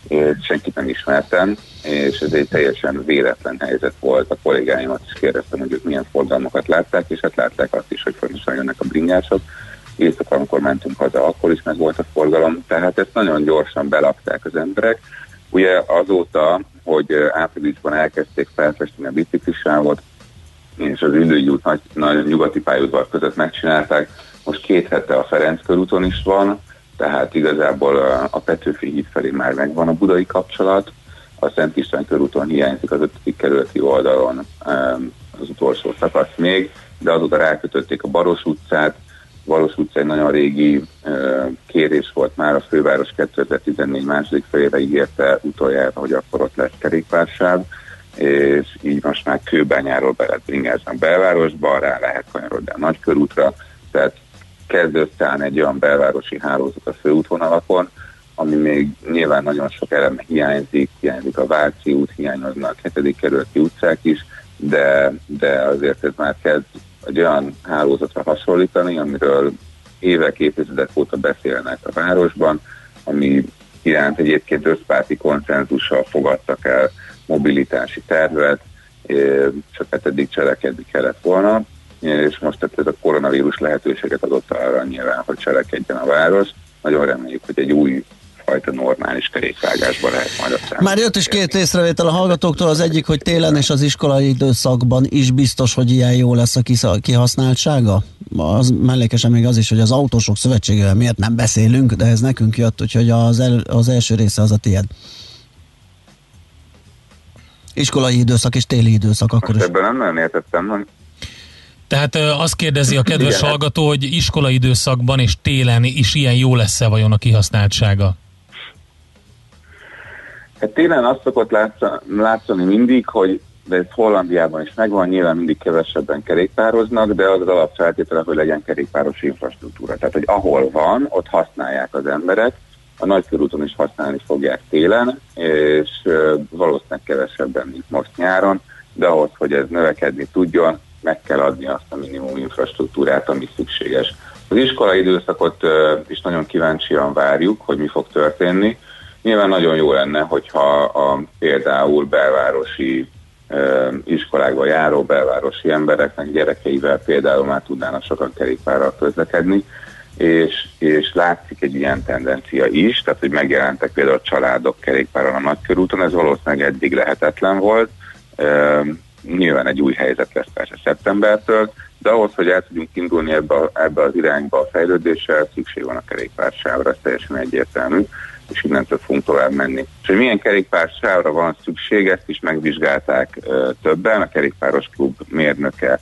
és senkit nem ismertem, és ez egy teljesen véletlen helyzet volt. A kollégáimat is kérdeztem, hogy ők milyen forgalmakat látták, és hát látták azt is, hogy fontosan jönnek a bringások. Éjszaka, amikor mentünk haza, akkor is meg volt a forgalom, tehát ezt nagyon gyorsan belakták az emberek. Ugye azóta, hogy áprilisban elkezdték felfesteni a biciklisávot, és az Üllői út nagy, nagy nyugati pályaudvar között megcsinálták. Most két hete a Ferenc körúton is van, tehát igazából a, a Petőfi híd felé már megvan a budai kapcsolat, a Szent István körúton hiányzik az ötödik kerületi oldalon az utolsó szakasz még, de azóta rákötötték a Baros utcát, Utca egy nagyon régi kérés volt már, a főváros 2014 második felére ígérte utoljára, hogy akkor ott lesz kerékpársáv, és így most már kőbányáról be lehet bringázni a belvárosba, rá lehet kanyarodni a nagykörútra, tehát kezd összeállni egy olyan belvárosi hálózat a főútvonalakon, ami még nyilván nagyon sok eleme hiányzik, hiányzik a Váci út, hiányoznak a 7. kerületi utcák is, de, de azért ez már kezd egy olyan hálózatra hasonlítani, amiről évek, évtizedek óta beszélnek a városban, ami iránt egyébként összpárti konszenzussal fogadtak el mobilitási tervet, csak hát eddig cselekedni kellett volna, és most tehát ez a koronavírus lehetőséget adott arra nyilván, hogy cselekedjen a város. Nagyon reméljük, hogy egy új fajta normális kerékvágásba lehet majd aztán. Már jött is két észrevétel a hallgatóktól, az egyik, hogy télen és az iskolai időszakban is biztos, hogy ilyen jó lesz a kihasználtsága. Az mellékesen még az is, hogy az autósok szövetségével miért nem beszélünk, de ez nekünk jött, úgyhogy az, el, az első része az a tiéd. Iskolai időszak és téli időszak akkor is. Most ebben nem nagyon értettem, hogy Tehát azt kérdezi a kedves Igen. hallgató, hogy iskolai időszakban és télen is ilyen jó lesz-e vajon a kihasználtsága? Hát télen azt szokott látsz- látszani mindig, hogy de ez Hollandiában is megvan, nyilván mindig kevesebben kerékpároznak, de az alapfeltétele, hogy legyen kerékpáros infrastruktúra. Tehát, hogy ahol van, ott használják az emberek, a nagykörúton is használni fogják télen, és valószínűleg kevesebben, mint most nyáron, de ahhoz, hogy ez növekedni tudjon, meg kell adni azt a minimum infrastruktúrát, ami szükséges. Az iskolai időszakot is nagyon kíváncsian várjuk, hogy mi fog történni. Nyilván nagyon jó lenne, hogyha a, például belvárosi ö, iskolákba járó belvárosi embereknek gyerekeivel például már tudnának sokan kerékpárral közlekedni, és, és látszik egy ilyen tendencia is, tehát hogy megjelentek például a családok kerékpárral a nagykörúton, ez valószínűleg eddig lehetetlen volt, Ö, nyilván egy új helyzet lesz persze szeptembertől, de ahhoz, hogy el tudjunk indulni ebbe, a- ebbe az irányba a fejlődéssel, szükség van a kerékpársávra, ez teljesen egyértelmű, és innentől fogunk tovább menni. És hogy milyen kerékpársávra van szükség, ezt is megvizsgálták többen, a kerékpáros klub mérnöke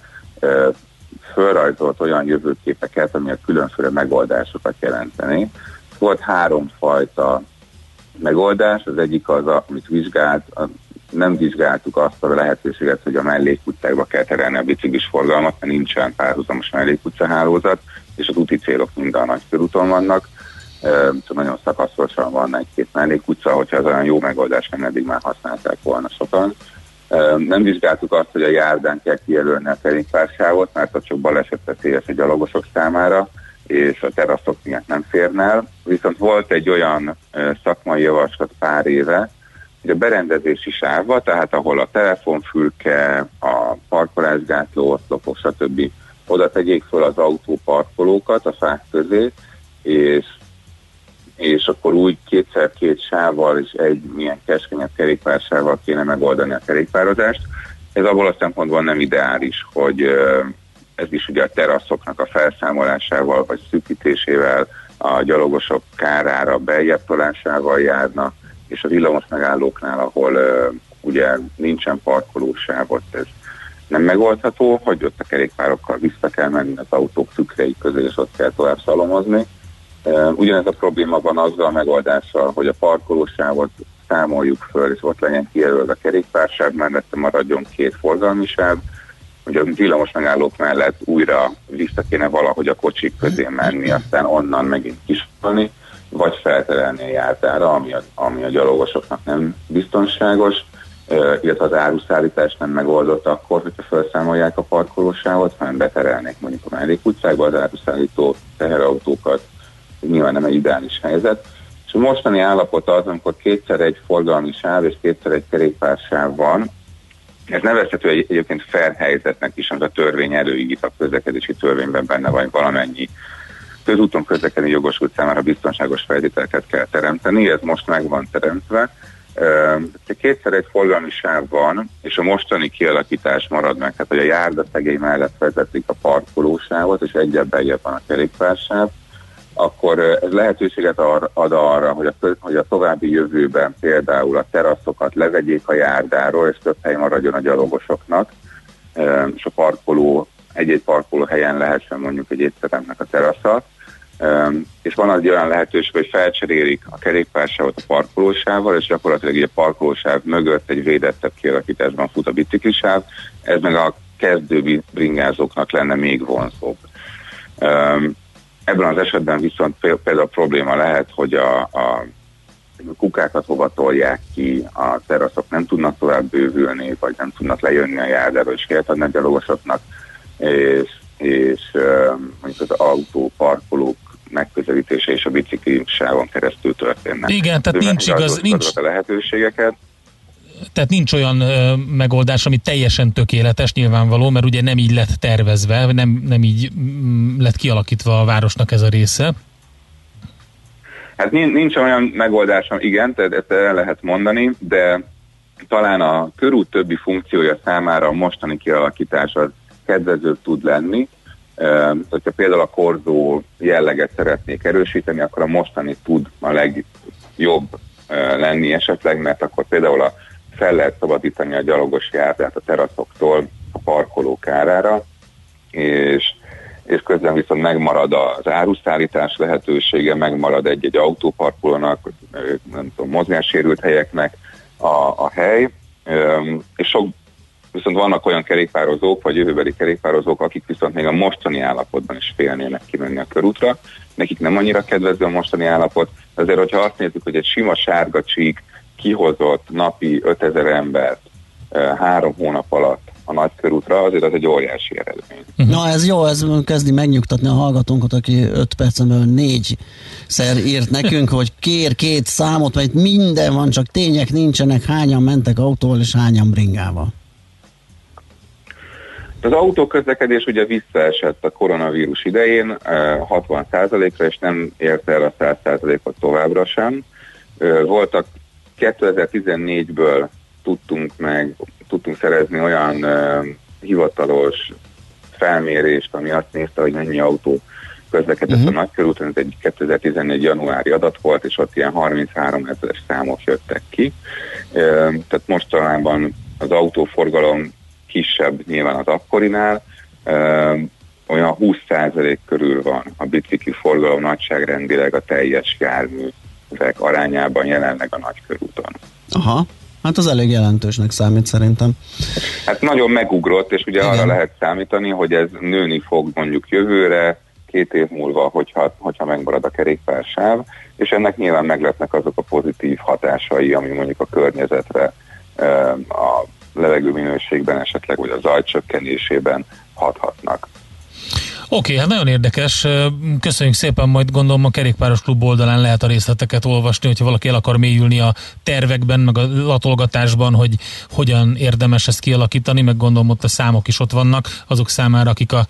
fölrajzolt olyan jövőképeket, ami a különféle megoldásokat jelenteni. Volt három fajta megoldás, az egyik az, amit vizsgált, nem vizsgáltuk azt a lehetőséget, hogy a mellékutcákba kell terelni a biciklis forgalmat, mert nincsen párhuzamos mellékutca hálózat, és az úti célok mind a nagykörúton vannak. Nagyon szakaszosan van egy-két mellékutca, hogyha ez olyan jó megoldás, mert eddig már használták volna sokan. Nem vizsgáltuk azt, hogy a járdán kell kijelölni a kerékpársávot, mert az csak baleset veszélyes a gyalogosok számára, és a teraszok miatt nem férne el. Viszont volt egy olyan szakmai javaslat pár éve, hogy a berendezési sávba, tehát ahol a telefonfülke, a parkolásgátló, oszlopok, stb. oda tegyék föl az autóparkolókat a fák közé, és, és akkor úgy kétszer két sávval és egy milyen keskenyebb kerékpársával kéne megoldani a kerékpározást. Ez abból a szempontból nem ideális, hogy ez is ugye a teraszoknak a felszámolásával vagy szűkítésével, a gyalogosok kárára beljebb járna, és a villamos megállóknál, ahol ugye nincsen parkolósáv, ott ez nem megoldható, hogy ott a kerékpárokkal vissza kell menni az autók szükrei közé, és ott kell tovább szalomozni. Ugyanez a probléma van azzal a megoldással, hogy a parkolósávot számoljuk föl, és ott legyen kijelölve a kerékpársáv, mellette maradjon két forgalmi sáv, hogy a villamos megállók mellett újra vissza kéne valahogy a kocsik közé menni, aztán onnan megint kisorolni, vagy felterelni a járdára, ami a, ami a gyalogosoknak nem biztonságos, illetve az áruszállítás nem megoldott akkor, hogyha felszámolják a parkolósávot, hanem beterelnék mondjuk a mellékutcákba az áruszállító teherautókat, nyilván nem egy ideális helyzet. És a mostani állapot az, amikor kétszer egy forgalmi sáv és kétszer egy kerékpársáv van, ez nevezhető egy, egyébként fair helyzetnek is, amit a törvény előírt, a közlekedési törvényben benne van valamennyi közúton közlekedni jogosult számára biztonságos feltételeket kell teremteni, ez most meg van teremtve. Kétszer egy forgalmi sáv van, és a mostani kialakítás marad meg, tehát hogy a járda szegély mellett vezetik a parkolósávot, és egyel beljebb van a kerékpársáv, akkor ez lehetőséget ad arra, hogy a, hogy a további jövőben például a teraszokat levegyék a járdáról, és több hely maradjon a gyalogosoknak, és a parkoló, egy-egy parkoló helyen lehessen mondjuk egy étteremnek a terasza. És van egy olyan lehetőség, hogy felcserélik a kerékpársávot a parkolósával, és gyakorlatilag a parkolósáv mögött egy védettebb kialakításban fut a biciklisáv, ez meg a kezdő bringázóknak lenne még vonzóbb. Ebben az esetben viszont például probléma lehet, hogy a, a kukákat hova tolják ki, a teraszok nem tudnak tovább bővülni, vagy nem tudnak lejönni a járdáról, és kell adni a gyalogosoknak, és, és mondjuk az autó, parkolók megközelítése és a bicikli sávon keresztül történnek. Igen, tehát nincs igaz, nincs, a lehetőségeket tehát nincs olyan ö, megoldás, ami teljesen tökéletes nyilvánvaló, mert ugye nem így lett tervezve, nem, nem így m, lett kialakítva a városnak ez a része. Hát nincs olyan megoldás, igen, tehát ezt el lehet mondani, de talán a körút többi funkciója számára a mostani kialakítás az kedvező tud lenni. Uh, hogyha például a korzó jelleget szeretnék erősíteni, akkor a mostani tud a legjobb lenni esetleg, mert akkor például a fel lehet szabadítani a gyalogos járdát a teraszoktól a parkolók árára, és, és közben viszont megmarad az áruszállítás lehetősége, megmarad egy-egy autóparkolónak, nem tudom, mozgássérült helyeknek a, a hely, és sok viszont vannak olyan kerékpározók, vagy jövőbeli kerékpározók, akik viszont még a mostani állapotban is félnének kimenni a körútra. Nekik nem annyira kedvező a mostani állapot, azért, hogyha azt nézzük, hogy egy sima sárga csík kihozott napi 5000 embert három hónap alatt a nagykörútra, azért az egy óriási eredmény. Na ez jó, ez kezdi megnyugtatni a hallgatónkat, aki 5 percen belül négyszer írt nekünk, hogy kér két számot, mert minden van, csak tények nincsenek, hányan mentek autóval és hányan bringával. Az autóközlekedés ugye visszaesett a koronavírus idején 60%-ra, és nem érte el a 100%-ot továbbra sem. Voltak 2014-ből tudtunk meg, tudtunk szerezni olyan uh, hivatalos felmérést, ami azt nézte, hogy mennyi autó közlekedett uh-huh. a nagykörúton, ez egy 2014 januári adat volt, és ott ilyen 33 ezeres számok jöttek ki. Uh, tehát mostanában az autóforgalom kisebb nyilván az akkorinál, uh, olyan 20% körül van a bicikli forgalom nagyságrendileg a teljes jármű ezek arányában jelenleg a nagykörúton. Aha, hát az elég jelentősnek számít szerintem. Hát nagyon megugrott, és ugye Igen. arra lehet számítani, hogy ez nőni fog mondjuk jövőre, két év múlva, hogyha, hogyha megmarad a kerékpársáv, és ennek nyilván megletnek azok a pozitív hatásai, ami mondjuk a környezetre, a levegő minőségben esetleg, vagy a zaj csökkenésében hathatnak. Oké, hát nagyon érdekes. Köszönjük szépen, majd gondolom a kerékpáros klub oldalán lehet a részleteket olvasni, hogyha valaki el akar mélyülni a tervekben, meg a latolgatásban, hogy hogyan érdemes ezt kialakítani, meg gondolom ott a számok is ott vannak, azok számára, akik a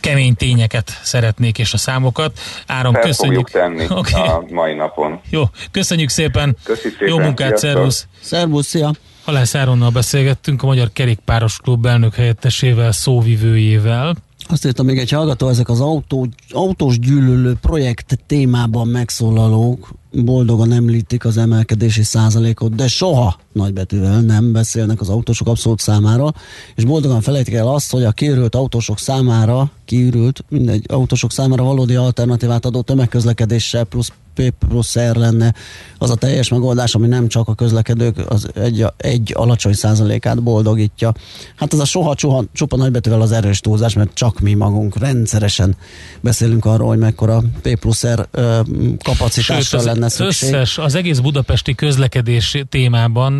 kemény tényeket szeretnék, és a számokat. Áram, Fel köszönjük. tenni Oké. a mai napon. Jó, köszönjük szépen. Köszi szépen. Jó munkát, Sziasztok. szervusz. Szervusz, szia! Halász Áronnal beszélgettünk, a Magyar Kerékpáros Klub elnök helyettesével, szóvivőjével. Azt írta még egy hallgató, ezek az autó, autós gyűlölő projekt témában megszólalók boldogan említik az emelkedési százalékot, de soha nagybetűvel nem beszélnek az autósok abszolút számára, és boldogan felejtik el azt, hogy a kiürült autósok számára, kiürült, mindegy, autósok számára valódi alternatívát adó tömegközlekedéssel plusz P plusz R lenne az a teljes megoldás, ami nem csak a közlekedők az egy, egy alacsony százalékát boldogítja. Hát ez a soha csuha, csupa nagybetűvel az erős túlzás, mert csak mi magunk rendszeresen beszélünk arról, hogy mekkora P plusz R ö, kapacitással Sőt, lenne szükség. összes, az egész budapesti közlekedés témában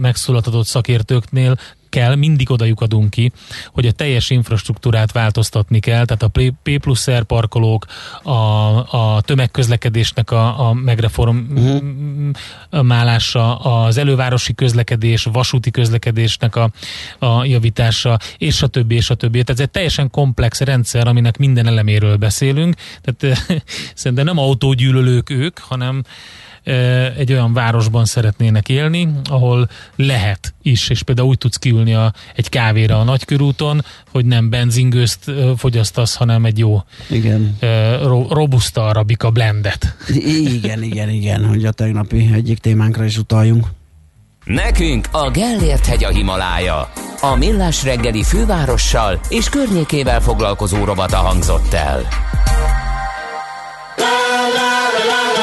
megszólaltatott szakértőknél kell, mindig oda lyukadunk ki, hogy a teljes infrastruktúrát változtatni kell, tehát a P- plusz R parkolók, a, a tömegközlekedésnek a, a megreformálása, az elővárosi közlekedés, vasúti közlekedésnek a, a javítása, és a többi, és a többi. Tehát ez egy teljesen komplex rendszer, aminek minden eleméről beszélünk. Tehát eh, szerintem nem autógyűlölők ők, hanem egy olyan városban szeretnének élni, ahol lehet is, és például úgy tudsz kiülni a, egy kávéra a nagykörúton, hogy nem benzingőzt fogyasztasz, hanem egy jó Igen. ro- robusta arabika blendet. Igen, igen, igen, hogy a tegnapi egyik témánkra is utaljunk. Nekünk a Gellért hegy a Himalája. A Millás reggeli fővárossal és környékével foglalkozó robata hangzott el. Bugge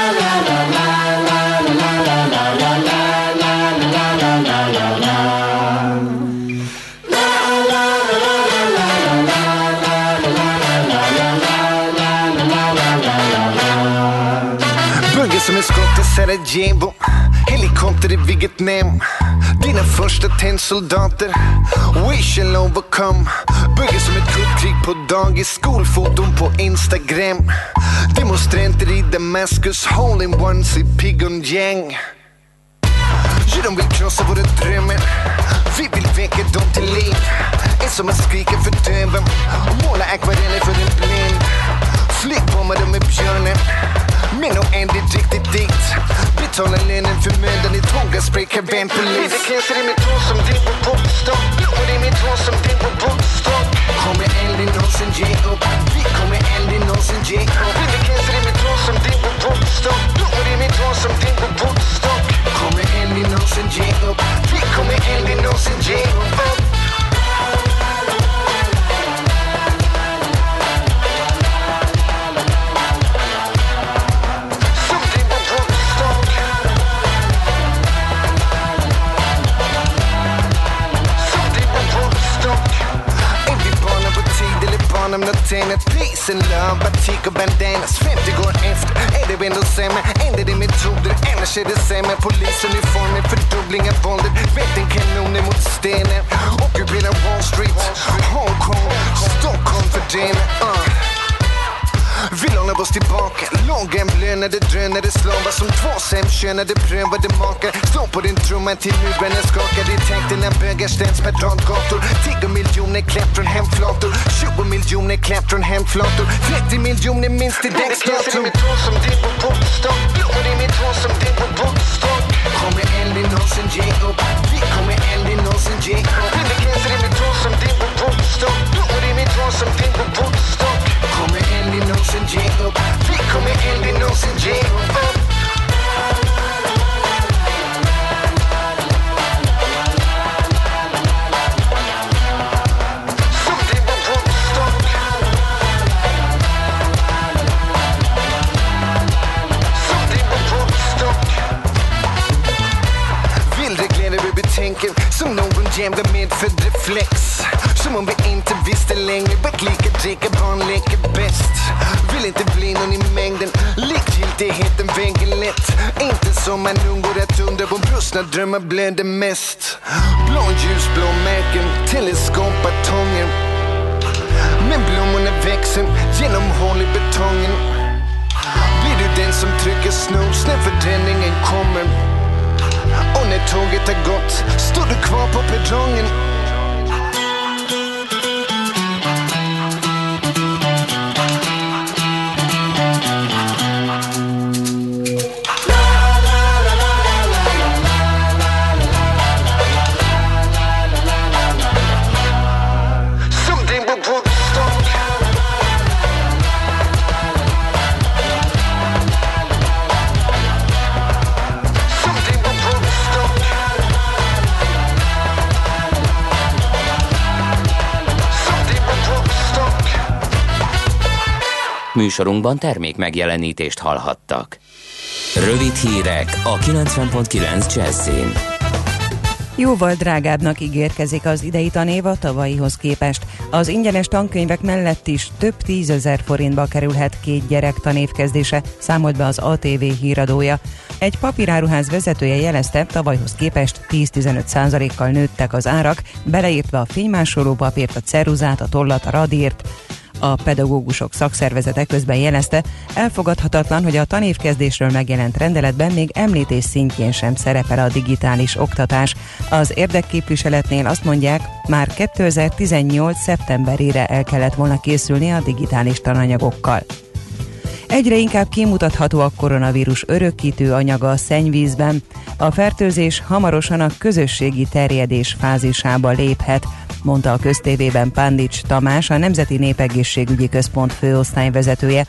Sarajevo Helikopter i Vietnam Dina första tennsoldater We shall overcome. Bygger som ett kuppkrig på dagis Skolfoton på Instagram. Demonstranter i Damaskus Hole-in-ones i Pyongyang Ja, de vill krossa våra drömmar. Vi vill väcka dem till liv. Är som att skrika för döven. Måla akvareller för en blind. Flygbombade med björnen men nog är det riktigt dit Betala lönen för mödan i tågaspray Kavenpolis Cancer i mitt hår som din på bokstopp Blommor i mitt hår som din på bokstopp Kommer aldrig någonsin ge upp? Vi kommer aldrig någonsin ge upp? Cancer i mitt hår som din på bokstopp Blommor i mitt hår som din på bokstopp Kommer aldrig någonsin ge upp? Vi kommer aldrig någonsin ge upp honom nåt annat? Peace and batik och bandanas 50 går efter, är det ändå sämre? Ändrar det metoder, annars är det sämre Polisuniformer, fördubbling av våldet Vätten mot stenen Ockuperar Wall Street, Hongkong, Stockholm för den uh. Vill hålla oss tillbaka? Lågavlönade drönare slavar som två sämkönade prövade makar. Slå på din trumma till murbrännen skakar i takt när bögar ställs per radgator 10 miljoner klämt från hemflator. 20 miljoner klämt från hemflator. 30 miljoner minst till däcksdator i mitt hår som din på bokstopp Blommor i mitt hår som din på bokstopp Kommer aldrig någonsin ge upp? Vi kommer aldrig någonsin ge upp. Vintercancer i mitt hår som din på bokstopp Blommor i mitt hår som din på Kommer non singendo Qui come Andy non singendo tänker, som någon jämde med för Som om vi inte visste längre. Vart lika dricker, barn leker bäst. Vill inte bli någon i mängden. Likgiltigheten väger lätt. Inte som man undgår att undra på. Brustna drömmar blöder mest. Blå Blåljusblå märken, teleskopbatonger Men blommorna växer genom hål i betongen. Blir du den som trycker snooze när förbränningen kommer? Och när tåget har gått står du kvar på perrongen. Műsorunkban termék megjelenítést hallhattak. Rövid hírek a 90.9 Jazzin. Jóval drágábbnak ígérkezik az idei tanév a tavalyihoz képest. Az ingyenes tankönyvek mellett is több tízezer forintba kerülhet két gyerek tanévkezdése, számolt be az ATV híradója. Egy papíráruház vezetője jelezte, tavalyhoz képest 10-15 kal nőttek az árak, beleértve a fénymásoló papírt, a ceruzát, a tollat, a radírt. A pedagógusok szakszervezete közben jelezte, elfogadhatatlan, hogy a tanévkezdésről megjelent rendeletben még említés szintjén sem szerepel a digitális oktatás. Az érdekképviseletnél azt mondják, már 2018. szeptemberére el kellett volna készülni a digitális tananyagokkal. Egyre inkább kimutatható a koronavírus örökítő anyaga a szennyvízben. A fertőzés hamarosan a közösségi terjedés fázisába léphet, mondta a köztévében Pandics Tamás, a Nemzeti Népegészségügyi Központ főosztályvezetője.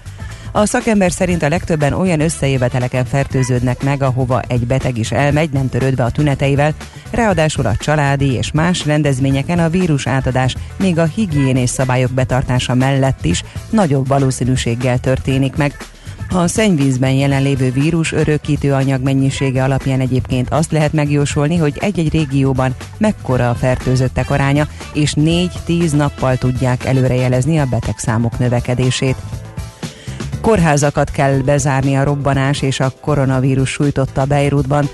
A szakember szerint a legtöbben olyan összejöveteleken fertőződnek meg, ahova egy beteg is elmegy, nem törődve a tüneteivel, ráadásul a családi és más rendezvényeken a vírus átadás még a higiénés szabályok betartása mellett is nagyobb valószínűséggel történik meg. A szennyvízben jelenlévő vírus örökítő anyag mennyisége alapján egyébként azt lehet megjósolni, hogy egy-egy régióban mekkora a fertőzöttek aránya, és 4-10 nappal tudják előrejelezni a betegszámok növekedését. Kórházakat kell bezárni a robbanás és a koronavírus sújtotta Beirutban.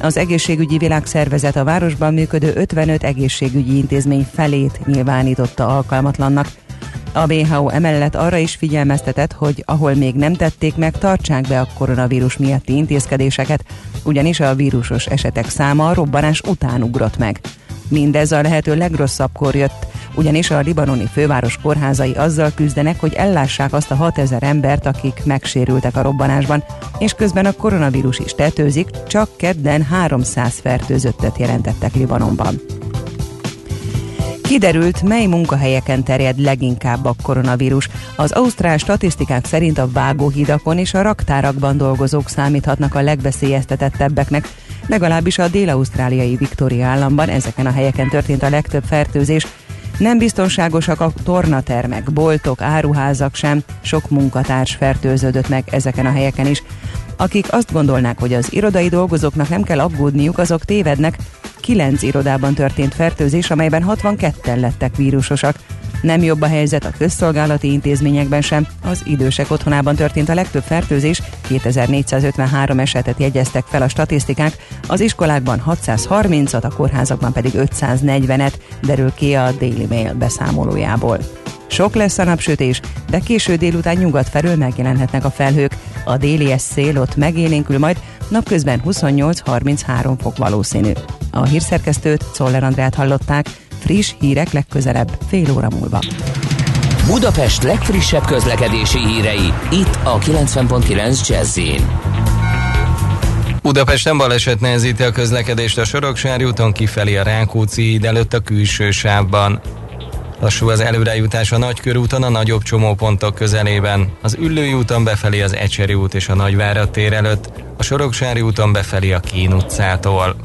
Az egészségügyi világszervezet a városban működő 55 egészségügyi intézmény felét nyilvánította alkalmatlannak. A WHO emellett arra is figyelmeztetett, hogy ahol még nem tették meg, tartsák be a koronavírus miatti intézkedéseket, ugyanis a vírusos esetek száma a robbanás után ugrott meg. Mindez a lehető legrosszabbkor jött, ugyanis a libanoni főváros kórházai azzal küzdenek, hogy ellássák azt a 6000 embert, akik megsérültek a robbanásban, és közben a koronavírus is tetőzik, csak kedden 300 fertőzöttet jelentettek Libanonban. Kiderült, mely munkahelyeken terjed leginkább a koronavírus. Az ausztrál statisztikák szerint a vágóhidakon és a raktárakban dolgozók számíthatnak a legveszélyeztetettebbeknek, legalábbis a dél-ausztráliai Victoria államban ezeken a helyeken történt a legtöbb fertőzés. Nem biztonságosak a tornatermek, boltok, áruházak sem, sok munkatárs fertőződött meg ezeken a helyeken is. Akik azt gondolnák, hogy az irodai dolgozóknak nem kell aggódniuk, azok tévednek. Kilenc irodában történt fertőzés, amelyben 62-en lettek vírusosak. Nem jobb a helyzet a közszolgálati intézményekben sem. Az idősek otthonában történt a legtöbb fertőzés, 2453 esetet jegyeztek fel a statisztikák, az iskolákban 630-at, a kórházakban pedig 540-et, derül ki a Daily Mail beszámolójából. Sok lesz a napsütés, de késő délután nyugat felől megjelenhetnek a felhők. A délies szél ott megélénkül majd, napközben 28-33 fok valószínű. A hírszerkesztőt, Czoller Andrát hallották, friss hírek legközelebb, fél óra múlva. Budapest legfrissebb közlekedési hírei, itt a 90.9 jazz Budapesten baleset nehezíti a közlekedést a Soroksári úton kifelé a Rákóczi híd előtt a külső sávban. Lassú az előrejutás a Nagykörúton a nagyobb csomópontok közelében, az Üllői úton befelé az Ecseri út és a Nagyvárad tér előtt, a Soroksári úton befelé a Kín utcától.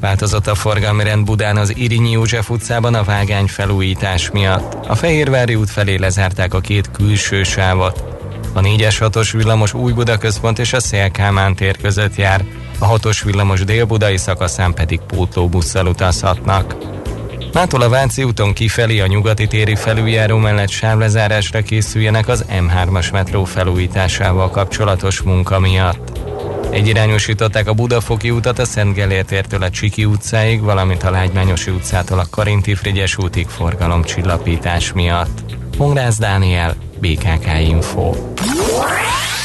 Változott a forgalmi rend Budán az Irinyi József utcában a vágány felújítás miatt. A Fehérvári út felé lezárták a két külső sávot. A 4-es 6-os villamos Új Buda központ és a Szélkámán tér között jár, a 6-os villamos délbudai szakaszán pedig pótlóbusszal utazhatnak. Mától a Váci úton kifelé a nyugati téri felüljáró mellett sávlezárásra készüljenek az M3-as metró felújításával kapcsolatos munka miatt. Egyirányosították a Budafoki utat a Szent Gellért a Csiki utcáig, valamint a Lágymányosi utcától a Karinti Frigyes útig forgalomcsillapítás miatt. Mongrász Dániel, BKK Info.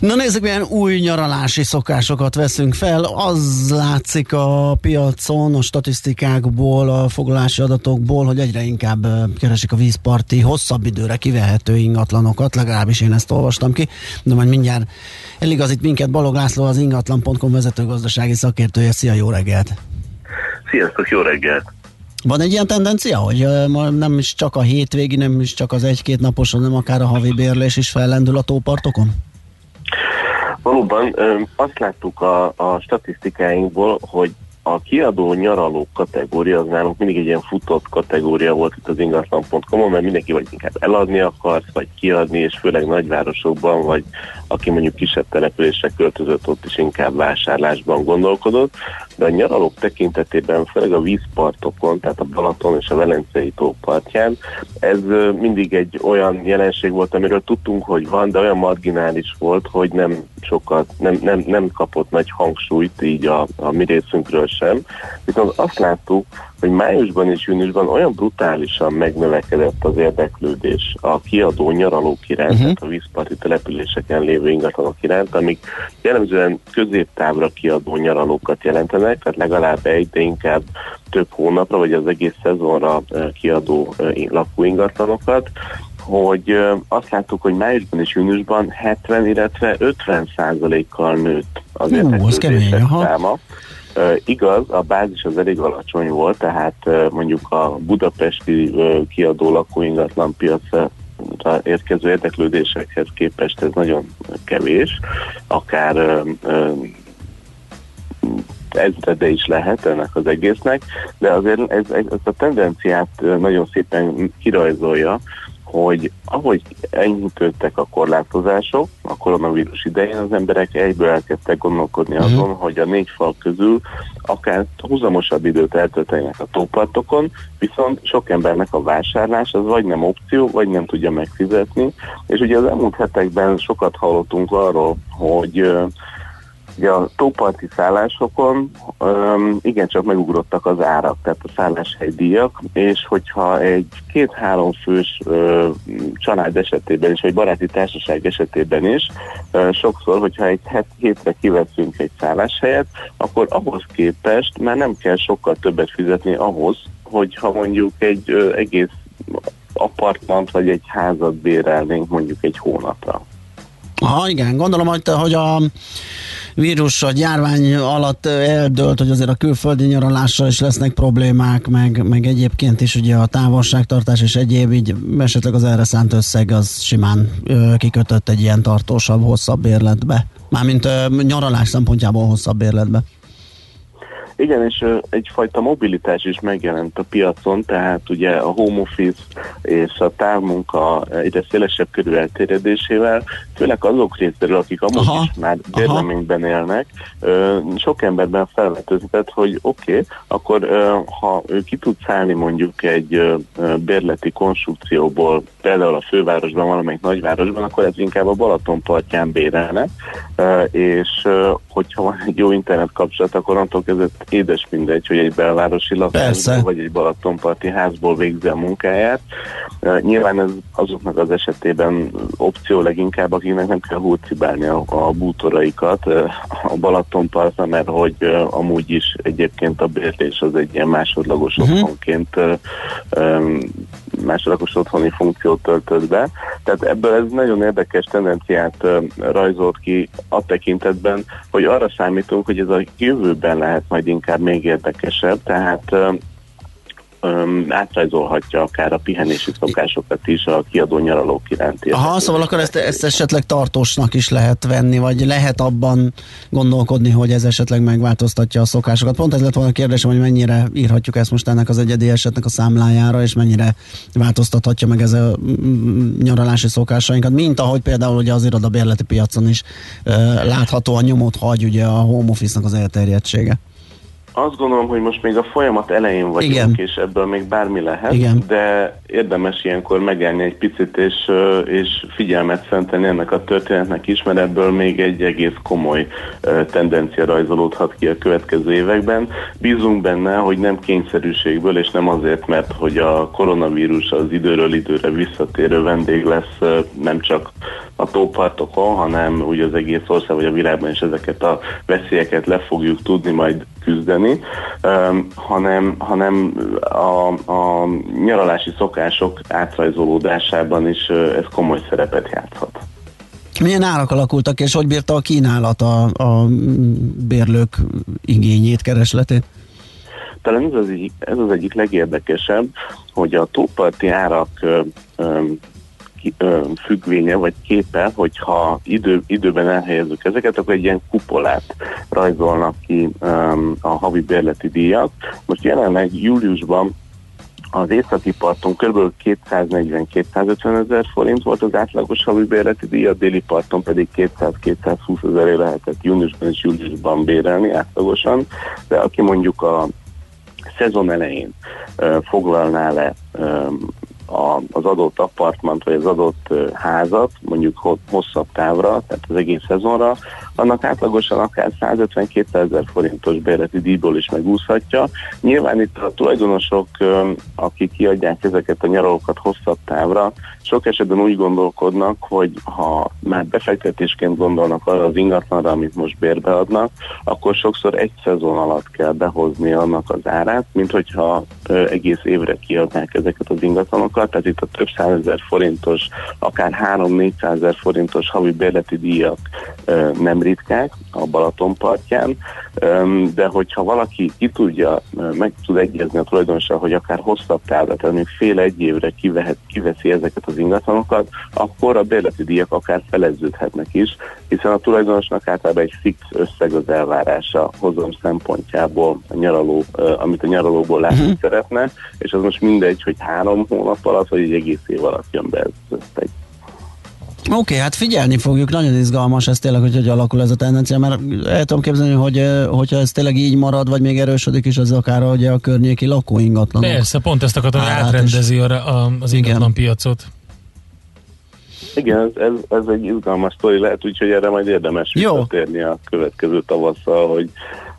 Na nézzük, milyen új nyaralási szokásokat veszünk fel. Az látszik a piacon, a statisztikákból, a foglalási adatokból, hogy egyre inkább keresik a vízparti, hosszabb időre kivehető ingatlanokat, legalábbis én ezt olvastam ki, de majd mindjárt eligazít minket Balog László, az ingatlan.com vezető gazdasági szakértője. Szia, jó reggelt! Sziasztok, jó reggelt! Van egy ilyen tendencia, hogy nem is csak a hétvégi, nem is csak az egy-két napos, hanem akár a havi bérlés is fellendül a tópartokon? Valóban azt láttuk a, a statisztikáinkból, hogy a kiadó nyaraló kategória az nálunk mindig egy ilyen futott kategória volt itt az ingatlan.com-on, mert mindenki vagy inkább eladni akarsz, vagy kiadni, és főleg nagyvárosokban, vagy aki mondjuk kisebb településre költözött, ott is inkább vásárlásban gondolkodott, de a nyaralók tekintetében, főleg a vízpartokon, tehát a Balaton és a Velencei tó partján, ez mindig egy olyan jelenség volt, amiről tudtunk, hogy van, de olyan marginális volt, hogy nem sokat, nem, nem, nem kapott nagy hangsúlyt így a, a mi részünkről sem. Viszont azt láttuk, hogy májusban és júniusban olyan brutálisan megnövekedett az érdeklődés a kiadó nyaralók iránt, uh-huh. a vízparti településeken lévő ingatlanok iránt, amik jellemzően középtávra kiadó nyaralókat jelentenek, tehát legalább egy, de inkább több hónapra, vagy az egész szezonra eh, kiadó eh, lakóingatlanokat, hogy ö, azt láttuk, hogy májusban és júniusban 70, illetve 50 százalékkal nőtt az érdeklődések száma. Igaz, a bázis az elég alacsony volt, tehát mondjuk a budapesti kiadó lakóingatlan piacra érkező érdeklődésekhez képest ez nagyon kevés, akár ezrede is lehet ennek az egésznek, de azért ez, ez, ez a tendenciát nagyon szépen kirajzolja, hogy ahogy enyhítődtek a korlátozások a koronavírus idején, az emberek egyből elkezdtek gondolkodni Mhm. azon, hogy a négy fal közül akár húzamosabb időt eltöltenek a tópartokon, viszont sok embernek a vásárlás az vagy nem opció, vagy nem tudja megfizetni, és ugye az elmúlt hetekben sokat hallottunk arról, hogy Ugye a tóparti szállásokon um, igencsak megugrottak az árak, tehát a szálláshely-díjak, és hogyha egy két-három fős uh, család esetében is, vagy baráti társaság esetében is, uh, sokszor, hogyha egy het, hétre kiveszünk egy szálláshelyet, akkor ahhoz képest már nem kell sokkal többet fizetni ahhoz, hogyha mondjuk egy uh, egész apartmant vagy egy házat bérelnénk mondjuk egy hónapra. Aha, igen, gondolom, hogy, hogy a vírus, a járvány alatt eldőlt, hogy azért a külföldi nyaralással is lesznek problémák, meg, meg egyébként is ugye a távolságtartás és egyéb, így esetleg az erre szánt összeg az simán ö, kikötött egy ilyen tartósabb, hosszabb bérletbe. Mármint ö, nyaralás szempontjából hosszabb bérletbe. Igen, és egyfajta mobilitás is megjelent a piacon, tehát ugye a home office és a távmunka egyre szélesebb körül elterjedésével, főleg azok részéről, akik amúgy Aha, is már bérleményben élnek, sok emberben felvetődött, hogy oké, okay, akkor ha ő ki tud szállni mondjuk egy bérleti konstrukcióból, például a fővárosban, valamelyik nagyvárosban, akkor ez inkább a Balaton partján bérelne, és hogyha van egy jó internet kapcsolat, akkor onnantól kezdve édes mindegy, hogy egy belvárosi lakásból vagy egy Balatonparti házból végzi a munkáját. Nyilván ez azoknak az esetében opció leginkább, akiknek nem kell hurcibálni a, a bútoraikat a Balatonpartra, mert hogy amúgy is egyébként a bérlés az egy ilyen másodlagos uh-huh. otthonként másodlagos otthoni funkciót töltött be. Tehát ebből ez nagyon érdekes tendenciát rajzolt ki a tekintetben, hogy arra számítunk, hogy ez a jövőben lehet majd inkább még érdekesebb, tehát um, átrajzolhatja akár a pihenési szokásokat is a kiadó nyaralók iránti. Aha, szóval akkor ezt, ezt esetleg tartósnak is lehet venni, vagy lehet abban gondolkodni, hogy ez esetleg megváltoztatja a szokásokat. Pont ez lett volna a kérdésem, hogy mennyire írhatjuk ezt most ennek az egyedi esetnek a számlájára, és mennyire változtathatja meg ez a nyaralási szokásainkat, mint ahogy például ugye az irodabérleti piacon is uh, láthatóan nyomot hagy ugye a home office-nak az elterjedtsége. Azt gondolom, hogy most még a folyamat elején vagyunk, Igen. és ebből még bármi lehet, Igen. de érdemes ilyenkor megállni egy picit, és, és figyelmet szentelni ennek a történetnek is, mert ebből még egy egész komoly tendencia rajzolódhat ki a következő években. Bízunk benne, hogy nem kényszerűségből, és nem azért, mert hogy a koronavírus az időről időre visszatérő vendég lesz, nem csak a tópartokon, hanem úgy az egész ország vagy a világban is ezeket a veszélyeket le fogjuk tudni majd küzdeni, um, hanem, hanem a, a nyaralási szokások átrajzolódásában is ez komoly szerepet játszhat. Milyen árak alakultak, és hogy bírta a kínálat a, a bérlők igényét, keresletét? Talán ez az, egyik, ez az egyik legérdekesebb, hogy a tóparti árak függvénye vagy képe, hogyha idő, időben elhelyezzük ezeket, akkor egy ilyen kupolát rajzolnak ki a havi bérleti díjak. Most jelenleg júliusban az északi parton kb. 240-250 ezer forint volt az átlagos havi bérleti díj, a déli parton pedig 200-220 ezeré lehetett júniusban és júliusban bérelni átlagosan, de aki mondjuk a szezon elején ö, foglalná le ö, a, az adott apartmant, vagy az adott házat, mondjuk ho- hosszabb távra, tehát az egész szezonra, annak átlagosan akár 150-200 ezer forintos bérleti díjból is megúszhatja. Nyilván itt a tulajdonosok, akik kiadják ezeket a nyaralókat hosszabb távra, sok esetben úgy gondolkodnak, hogy ha már befektetésként gondolnak arra az ingatlanra, amit most bérbe adnak, akkor sokszor egy szezon alatt kell behozni annak az árát, mint hogyha egész évre kiadnák ezeket az ingatlanokat, tehát itt a több százezer forintos, akár 3-400 ezer forintos havi bérleti díjak nem ritkák a Balaton partján, de hogyha valaki ki tudja, meg tud egyezni a tulajdonossal, hogy akár hosszabb távra, tehát még fél egy évre kivehet, kiveszi ezeket az ingatlanokat, akkor a bérleti díjak akár feleződhetnek is, hiszen a tulajdonosnak általában egy fix összeg az elvárása hozam szempontjából, a nyaraló, amit a nyaralóból látni uh-huh. szeretne, és az most mindegy, hogy három hónap alatt, vagy egy egész év alatt jön be ez összeg. Oké, okay, hát figyelni fogjuk, nagyon izgalmas ez tényleg, hogy hogy alakul ez a tendencia, mert el tudom képzelni, hogy hogyha ez tényleg így marad, vagy még erősödik is, az akár ugye a környéki lakóingatlanok. Persze, pont ezt akartam, hogy átrendezi a, a, az ingatlan piacot. Igen, ez, ez, ez egy izgalmas sztori lehet, úgyhogy erre majd érdemes visszatérni a következő tavasszal, hogy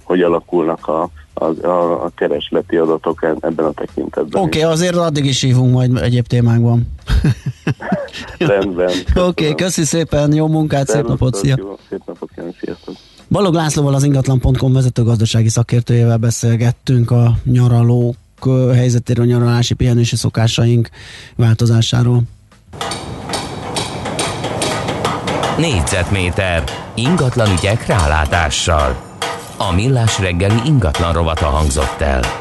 hogy alakulnak a, a, a, a keresleti adatok ebben a tekintetben. Oké, okay, azért addig is hívunk majd egyéb témákban. Rendben. Oké, okay, köszi szépen, jó munkát, szép napot, szia! Jó, szép napot kívánok, sziasztok! Balog Lászlóval az ingatlan.com vezető gazdasági szakértőjével beszélgettünk a nyaralók helyzetéről, nyaralási pihenési szokásaink változásáról. Négyzetméter ingatlan ügyek rálátással. A millás reggeli ingatlan rovata hangzott el.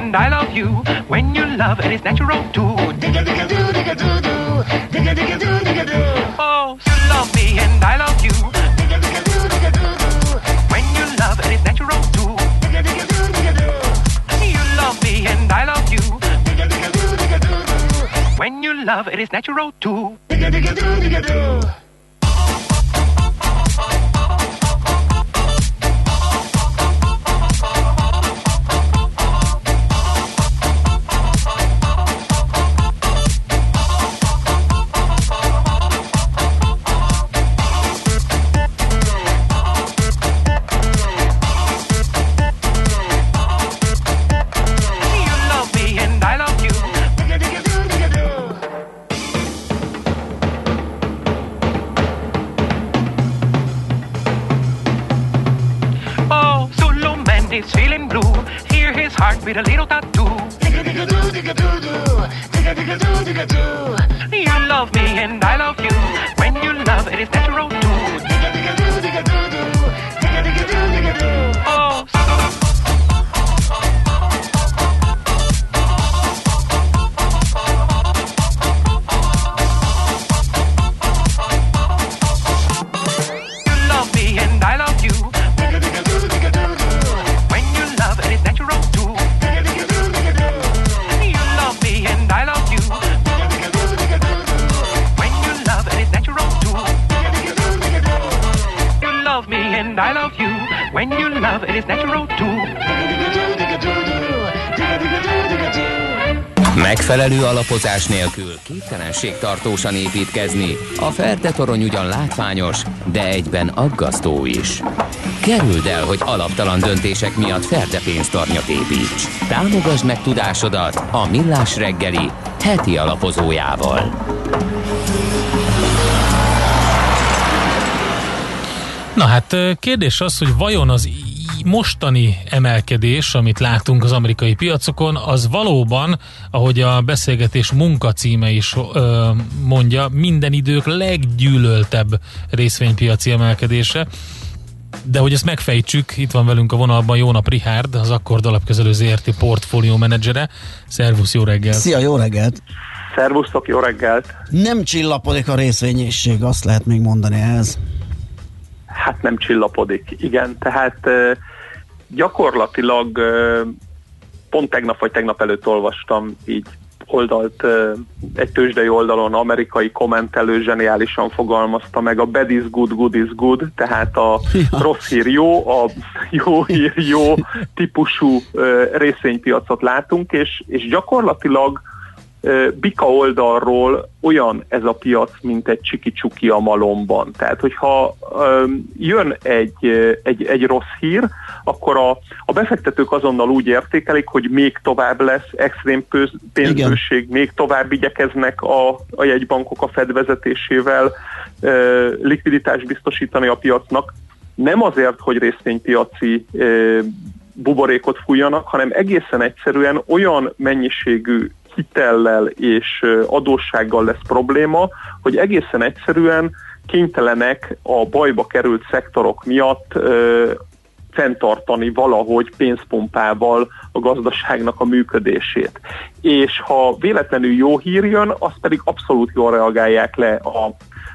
and I love you when you love and it's natural too. Digga digga doo digga doo doo. Digga digga doo digga doo. Oh, you love me and I love you. Digga digga doo digga doo doo. When you love and it's natural too. Digga digga doo digga doo. You love me and I love you. Digga digga doo digga doo doo. When you love it is natural too. Digga digga doo digga doo. Alapozás nélkül képtelenség tartósan építkezni. A Ferde torony ugyan látványos, de egyben aggasztó is. Kerüld el, hogy alaptalan döntések miatt Ferde pénztarnyat építs. Támogasd meg tudásodat a Millás reggeli heti alapozójával. Na hát kérdés az, hogy vajon az mostani emelkedés, amit látunk az amerikai piacokon, az valóban, ahogy a beszélgetés munkacíme is ö, mondja, minden idők leggyűlöltebb részvénypiaci emelkedése. De hogy ezt megfejtsük, itt van velünk a vonalban Jónap Richard, az Akkord alapkezelő ZRT portfólió menedzsere. Szervusz, jó reggelt! Szia, jó reggelt! Szervusztok, jó reggelt! Nem csillapodik a részvényészség, azt lehet még mondani ehhez. Hát nem csillapodik, igen. Tehát gyakorlatilag pont tegnap vagy tegnap előtt olvastam így oldalt, egy tőzsdei oldalon amerikai kommentelő zseniálisan fogalmazta meg a bad is good, good is good, tehát a rossz hír jó, a jó hír jó típusú részvénypiacot látunk, és, és gyakorlatilag bika oldalról olyan ez a piac, mint egy csiki-csuki a malomban. Tehát, hogyha jön egy, egy, egy rossz hír, akkor a, a befektetők azonnal úgy értékelik, hogy még tovább lesz extrém pénzbőség, még tovább igyekeznek a, a jegybankok a Fed vezetésével ö, likviditást biztosítani a piacnak. Nem azért, hogy részvénypiaci buborékot fújjanak, hanem egészen egyszerűen olyan mennyiségű hitellel és adóssággal lesz probléma, hogy egészen egyszerűen kénytelenek a bajba került szektorok miatt ö, fenntartani valahogy pénzpompával a gazdaságnak a működését. És ha véletlenül jó hír jön, azt pedig abszolút jól reagálják le a,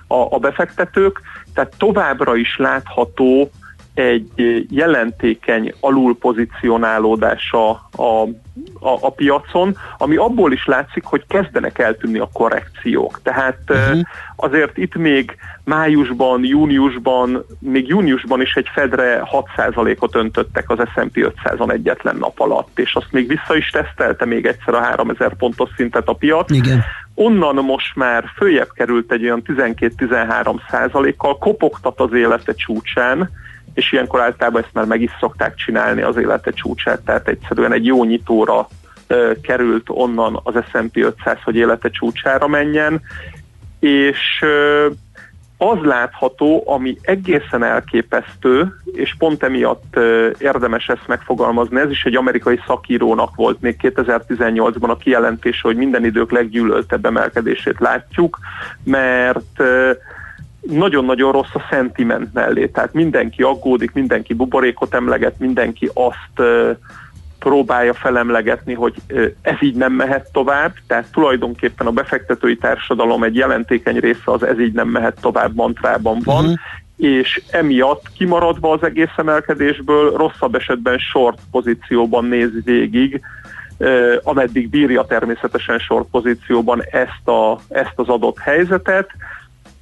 a, a befektetők, tehát továbbra is látható egy jelentékeny alulpozicionálódása a, a, a piacon, ami abból is látszik, hogy kezdenek eltűnni a korrekciók. Tehát uh-huh. azért itt még májusban, júniusban, még júniusban is egy Fedre 6%-ot öntöttek az S&P 500-on egyetlen nap alatt, és azt még vissza is tesztelte még egyszer a 3000 pontos szintet a piac. Igen. Onnan most már följebb került egy olyan 12-13 százalékkal, kopogtat az élete csúcsán, és ilyenkor általában ezt már meg is szokták csinálni az élete csúcsát, tehát egyszerűen egy jó nyitóra került onnan az S&P 500, hogy élete csúcsára menjen, és az látható, ami egészen elképesztő, és pont emiatt érdemes ezt megfogalmazni, ez is egy amerikai szakírónak volt még 2018-ban a kijelentése, hogy minden idők leggyűlöltebb emelkedését látjuk, mert nagyon-nagyon rossz a szentiment mellé, tehát mindenki aggódik, mindenki buborékot emleget, mindenki azt próbálja felemlegetni, hogy ez így nem mehet tovább, tehát tulajdonképpen a befektetői társadalom egy jelentékeny része az ez így nem mehet tovább mantrában van, uh-huh. és emiatt kimaradva az egész emelkedésből rosszabb esetben short pozícióban néz végig, ameddig bírja természetesen short pozícióban ezt, a, ezt az adott helyzetet,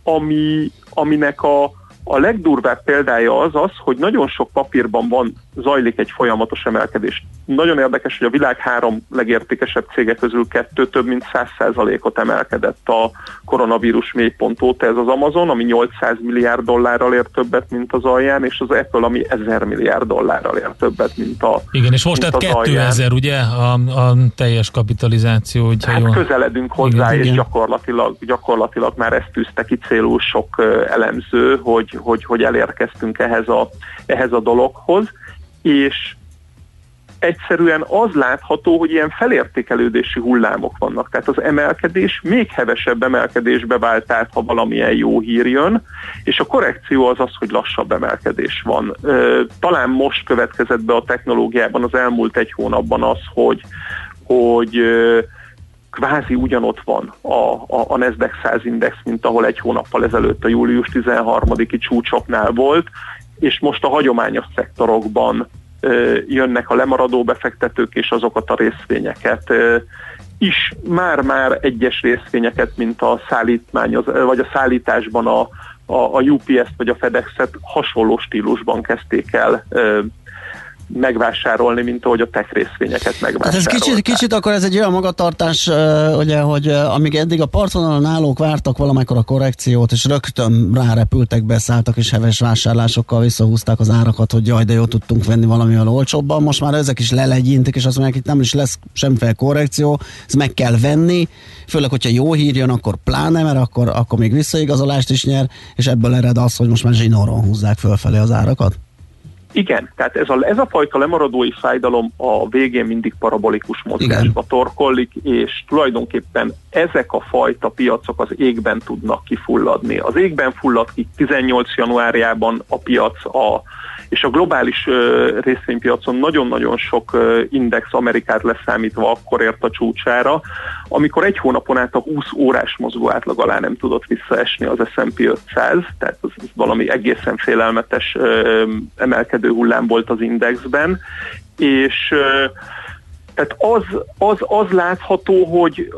ami, aminek a, a legdurvább példája az az, hogy nagyon sok papírban van, zajlik egy folyamatos emelkedés. Nagyon érdekes, hogy a világ három legértékesebb cége közül kettő több mint 100%-ot emelkedett a koronavírus mélypont óta. Ez az Amazon, ami 800 milliárd dollárral ér többet, mint az alján, és az Apple, ami 1000 milliárd dollárral ér többet, mint a Igen, és most tehát az 2000, ugye, a, a teljes kapitalizáció, hogyha Hát jól... közeledünk hozzá, Igen, és igen. gyakorlatilag, gyakorlatilag már ezt tűzte ki célul sok elemző, hogy, hogy, hogy elérkeztünk ehhez a, ehhez a dologhoz, és egyszerűen az látható, hogy ilyen felértékelődési hullámok vannak. Tehát az emelkedés még hevesebb emelkedésbe vált át, ha valamilyen jó hír jön, és a korrekció az az, hogy lassabb emelkedés van. Talán most következett be a technológiában az elmúlt egy hónapban az, hogy, hogy kvázi ugyanott van a, a, a Nasdaq 100 index, mint ahol egy hónappal ezelőtt a július 13-i csúcsoknál volt, és most a hagyományos szektorokban ö, jönnek a lemaradó befektetők, és azokat a részvényeket ö, is már-már egyes részvényeket, mint a szállítmány, vagy a szállításban a, a, a UPS-t vagy a FedEx-et hasonló stílusban kezdték el ö, megvásárolni, mint ahogy a tech részvényeket Hát ez megvásárolták. kicsit, kicsit akkor ez egy olyan magatartás, ugye, hogy amíg eddig a partvonalon állók vártak valamikor a korrekciót, és rögtön rárepültek, beszálltak, és heves vásárlásokkal visszahúzták az árakat, hogy jaj, de jó tudtunk venni valamivel olcsóbban. Most már ezek is lelegyintik, és azt mondják, itt nem is lesz semmiféle korrekció, ezt meg kell venni, főleg, hogyha jó hír jön, akkor pláne, mert akkor, akkor még visszaigazolást is nyer, és ebből ered az, hogy most már zsinóron húzzák fölfelé az árakat. Igen, tehát ez a, ez a fajta lemaradói fájdalom a végén mindig parabolikus mozgásba torkollik, és tulajdonképpen ezek a fajta piacok az égben tudnak kifulladni. Az égben fullad ki 18 januárjában a piac, a, és a globális részvénypiacon nagyon-nagyon uh, index Amerikát leszámítva akkor ért a csúcsára, amikor egy hónapon át a 20 órás mozgó átlag alá nem tudott visszaesni az S&P 500, tehát az, az valami egészen félelmetes emelkedő hullám volt az indexben, és tehát az, az, az látható, hogy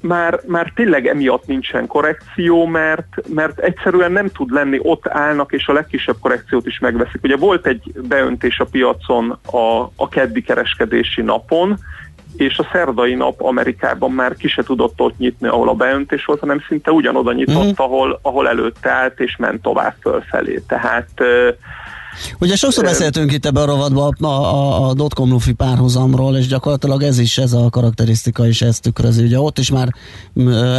már, már tényleg emiatt nincsen korrekció, mert, mert egyszerűen nem tud lenni, ott állnak, és a legkisebb korrekciót is megveszik. Ugye volt egy beöntés a piacon a, a keddi kereskedési napon, és a szerdai nap Amerikában már ki se tudott ott nyitni, ahol a beöntés volt, hanem szinte ugyanoda nyitott, Mhm. ahol, ahol előtte állt, és ment tovább fölfelé. Tehát Ugye sokszor beszéltünk itt ebben a rovatban a, a, a dotcom lufi párhuzamról, és gyakorlatilag ez is, ez a karakterisztika is ezt tükrözi. Ugye ott is már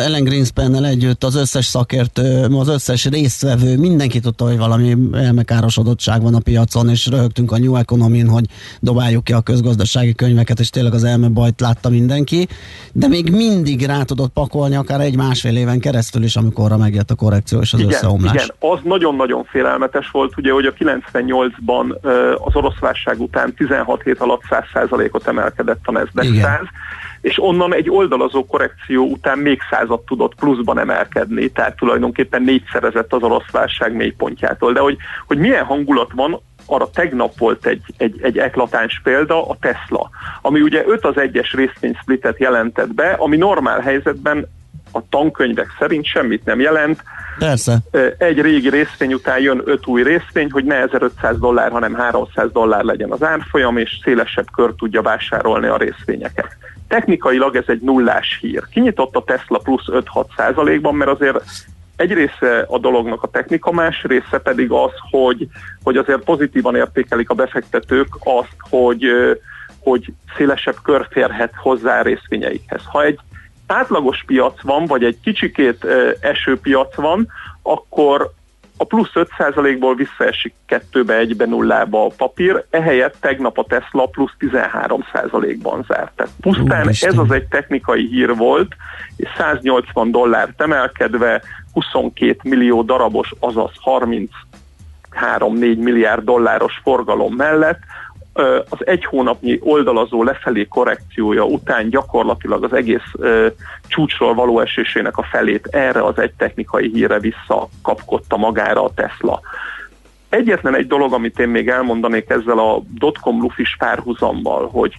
Ellen Greenspannel együtt az összes szakértő, az összes résztvevő, mindenki tudta, hogy valami elmekárosodottság van a piacon, és röhögtünk a New Economy-n, hogy dobáljuk ki a közgazdasági könyveket, és tényleg az elmebajt látta mindenki, de még mindig rá tudott pakolni akár egy-másfél éven keresztül is, amikor megjött a korrekció és az igen, összeomlás. igen, az nagyon-nagyon félelmetes volt, ugye, hogy a 98-ban ö, az orosz válság után 16 hét alatt 100%-ot emelkedett a Nasdaq Igen. 100, és onnan egy oldalazó korrekció után még százat tudott pluszban emelkedni, tehát tulajdonképpen négyszerezett az orosz válság mélypontjától. De hogy, hogy milyen hangulat van, arra tegnap volt egy, egy, egy eklatáns példa, a Tesla, ami ugye 5 az egyes részvénysplitet jelentett be, ami normál helyzetben a tankönyvek szerint semmit nem jelent, Persze. egy régi részvény után jön öt új részvény, hogy ne 1500 dollár, hanem 300 dollár legyen az árfolyam, és szélesebb kör tudja vásárolni a részvényeket. Technikailag ez egy nullás hír. Kinyitott a Tesla plusz 5-6 százalékban, mert azért egy része a dolognak a technika, más része pedig az, hogy, hogy azért pozitívan értékelik a befektetők azt, hogy, hogy szélesebb kör férhet hozzá részvényeikhez. Ha egy átlagos piac van, vagy egy kicsikét eső piac van, akkor a plusz 5%-ból visszaesik kettőbe, egybe, nullába a papír, ehelyett tegnap a Tesla plusz 13%-ban zárt. Tehát pusztán Úristen. ez az egy technikai hír volt, és 180 dollárt emelkedve 22 millió darabos, azaz 33-4 milliárd dolláros forgalom mellett az egy hónapnyi oldalazó lefelé korrekciója után gyakorlatilag az egész csúcsról való esésének a felét erre az egy technikai hírre visszakapkodta magára a Tesla. Egyetlen egy dolog, amit én még elmondanék ezzel a dotcom lufis párhuzammal, hogy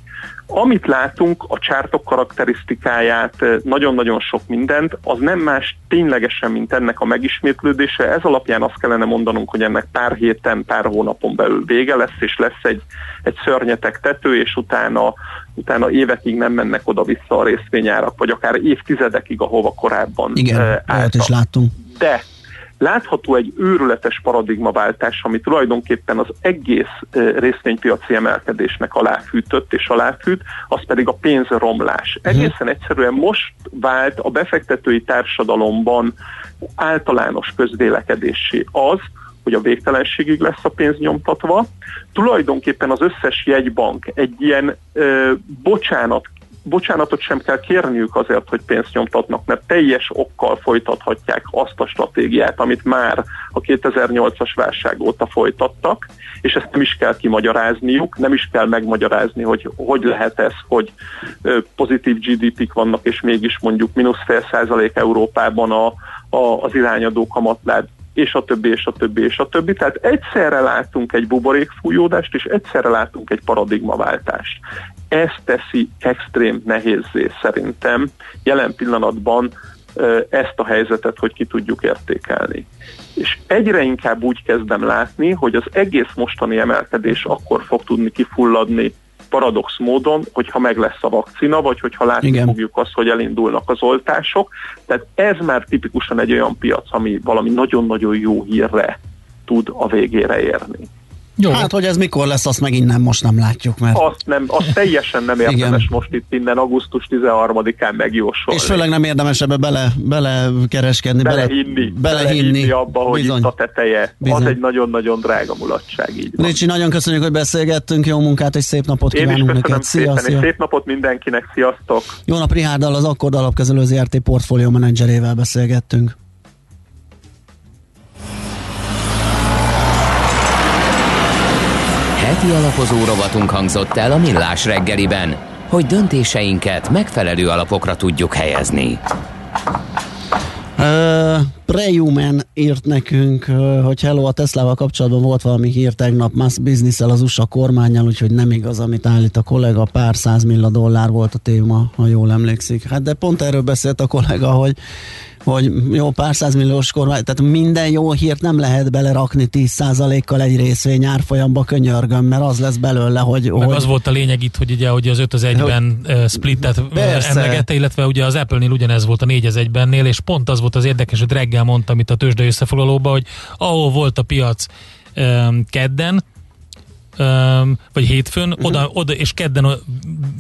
amit látunk, a csártok karakterisztikáját, eh, nagyon-nagyon sok mindent, az nem más ténylegesen, mint ennek a megismétlődése. Ez alapján azt kellene mondanunk, hogy ennek pár héten, pár hónapon belül vége lesz, és lesz egy, egy szörnyetek tető, és utána, utána évekig nem mennek oda-vissza a részvényárak, vagy akár évtizedekig, ahova korábban Igen, eh, álltak. is láttunk. De látható egy őrületes paradigmaváltás, ami tulajdonképpen az egész részvénypiaci emelkedésnek aláfűtött és aláfűt, az pedig a pénzromlás. Egészen egyszerűen most vált a befektetői társadalomban általános közvélekedésé az, hogy a végtelenségig lesz a pénz nyomtatva. Tulajdonképpen az összes jegybank egy ilyen ö, bocsánat bocsánatot sem kell kérniük azért, hogy pénzt nyomtatnak, mert teljes okkal folytathatják azt a stratégiát, amit már a 2008-as válság óta folytattak, és ezt nem is kell kimagyarázniuk, nem is kell megmagyarázni, hogy hogy lehet ez, hogy pozitív GDP-k vannak, és mégis mondjuk mínusz fél százalék Európában a, a, az irányadó kamatláb és a többi, és a többi, és a többi. Tehát egyszerre látunk egy buborékfújódást, és egyszerre látunk egy paradigmaváltást. Ez teszi extrém nehézzé szerintem jelen pillanatban ezt a helyzetet, hogy ki tudjuk értékelni. És egyre inkább úgy kezdem látni, hogy az egész mostani emelkedés akkor fog tudni kifulladni paradox módon, hogyha meg lesz a vakcina, vagy hogyha látni Igen. fogjuk azt, hogy elindulnak az oltások. Tehát ez már tipikusan egy olyan piac, ami valami nagyon-nagyon jó hírre tud a végére érni. Jó. Hát, hogy ez mikor lesz, azt megint nem, most nem látjuk, mert... Azt, nem, azt teljesen nem érdemes Igen. most itt innen augusztus 13-án megjósolni. És főleg nem érdemes ebbe bele, bele kereskedni, bele, belehinni, belehinni. belehinni abba, hogy Bizony. itt a teteje. Bizony. Az egy nagyon-nagyon drága mulatság, így van. Ricsi, nagyon köszönjük, hogy beszélgettünk, jó munkát és szép napot Én is kívánunk köszönöm neked. Szia, szépen, szia. és szép napot mindenkinek, sziasztok! Jó nap, Rihárdal, az Akkord alapkezelő ZRT portfólió menedzserével beszélgettünk. Heti alapozó rovatunk hangzott el a Millás reggeliben, hogy döntéseinket megfelelő alapokra tudjuk helyezni. Uh, Prehuman írt nekünk, uh, hogy hello, a Teslával kapcsolatban volt valami hír tegnap Musk business az USA kormányjal, úgyhogy nem igaz, amit állít a kollega, pár százmilla dollár volt a téma, ha jól emlékszik. Hát de pont erről beszélt a kollega, hogy hogy jó pár százmilliós kormány, tehát minden jó hírt nem lehet belerakni 10%-kal egy részvény árfolyamba könyörgöm, mert az lesz belőle, hogy... Meg hogy az volt a lényeg itt, hogy ugye hogy az 5 az 1-ben uh, splittet Persze. emlegette, illetve ugye az Apple-nél ugyanez volt a 4 az 1-bennél, és pont az volt az érdekes, hogy reggel mondtam itt a tőzsde összefoglalóban, hogy ahol volt a piac kedden, vagy hétfőn, Mhm. uh-huh. oda, oda, és kedden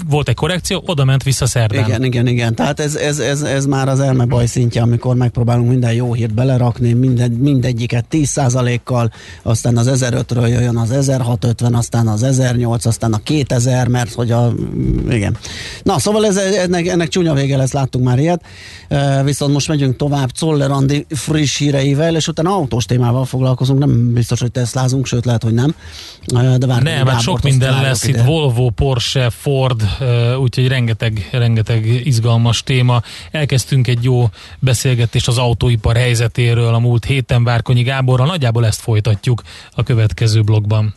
volt egy korrekció, oda ment vissza szerdán. Igen, igen, igen. Tehát ez, ez, ez, ez már az elmebaj szintje, amikor megpróbálunk minden jó hírt belerakni, minden, mindegyiket 10%-kal, aztán az 1005-ről jöjjön az 1650, aztán az 1008, aztán a 2000, mert hogy a... Igen. Na, szóval ez, ennek, ennek csúnya vége lesz, láttunk már ilyet. Viszont most megyünk tovább Czoller Andi friss híreivel, és utána autós témával foglalkozunk. Nem biztos, hogy Teslázunk, sőt lehet, hogy nem. De várjuk, Nem, hát sok minden lesz itt, Volvo, Porsche, Ford, úgyhogy rengeteg, rengeteg izgalmas téma. Elkezdtünk egy jó beszélgetést az autóipar helyzetéről a múlt héten Várkonyi Gáborral, nagyjából ezt folytatjuk a következő blogban.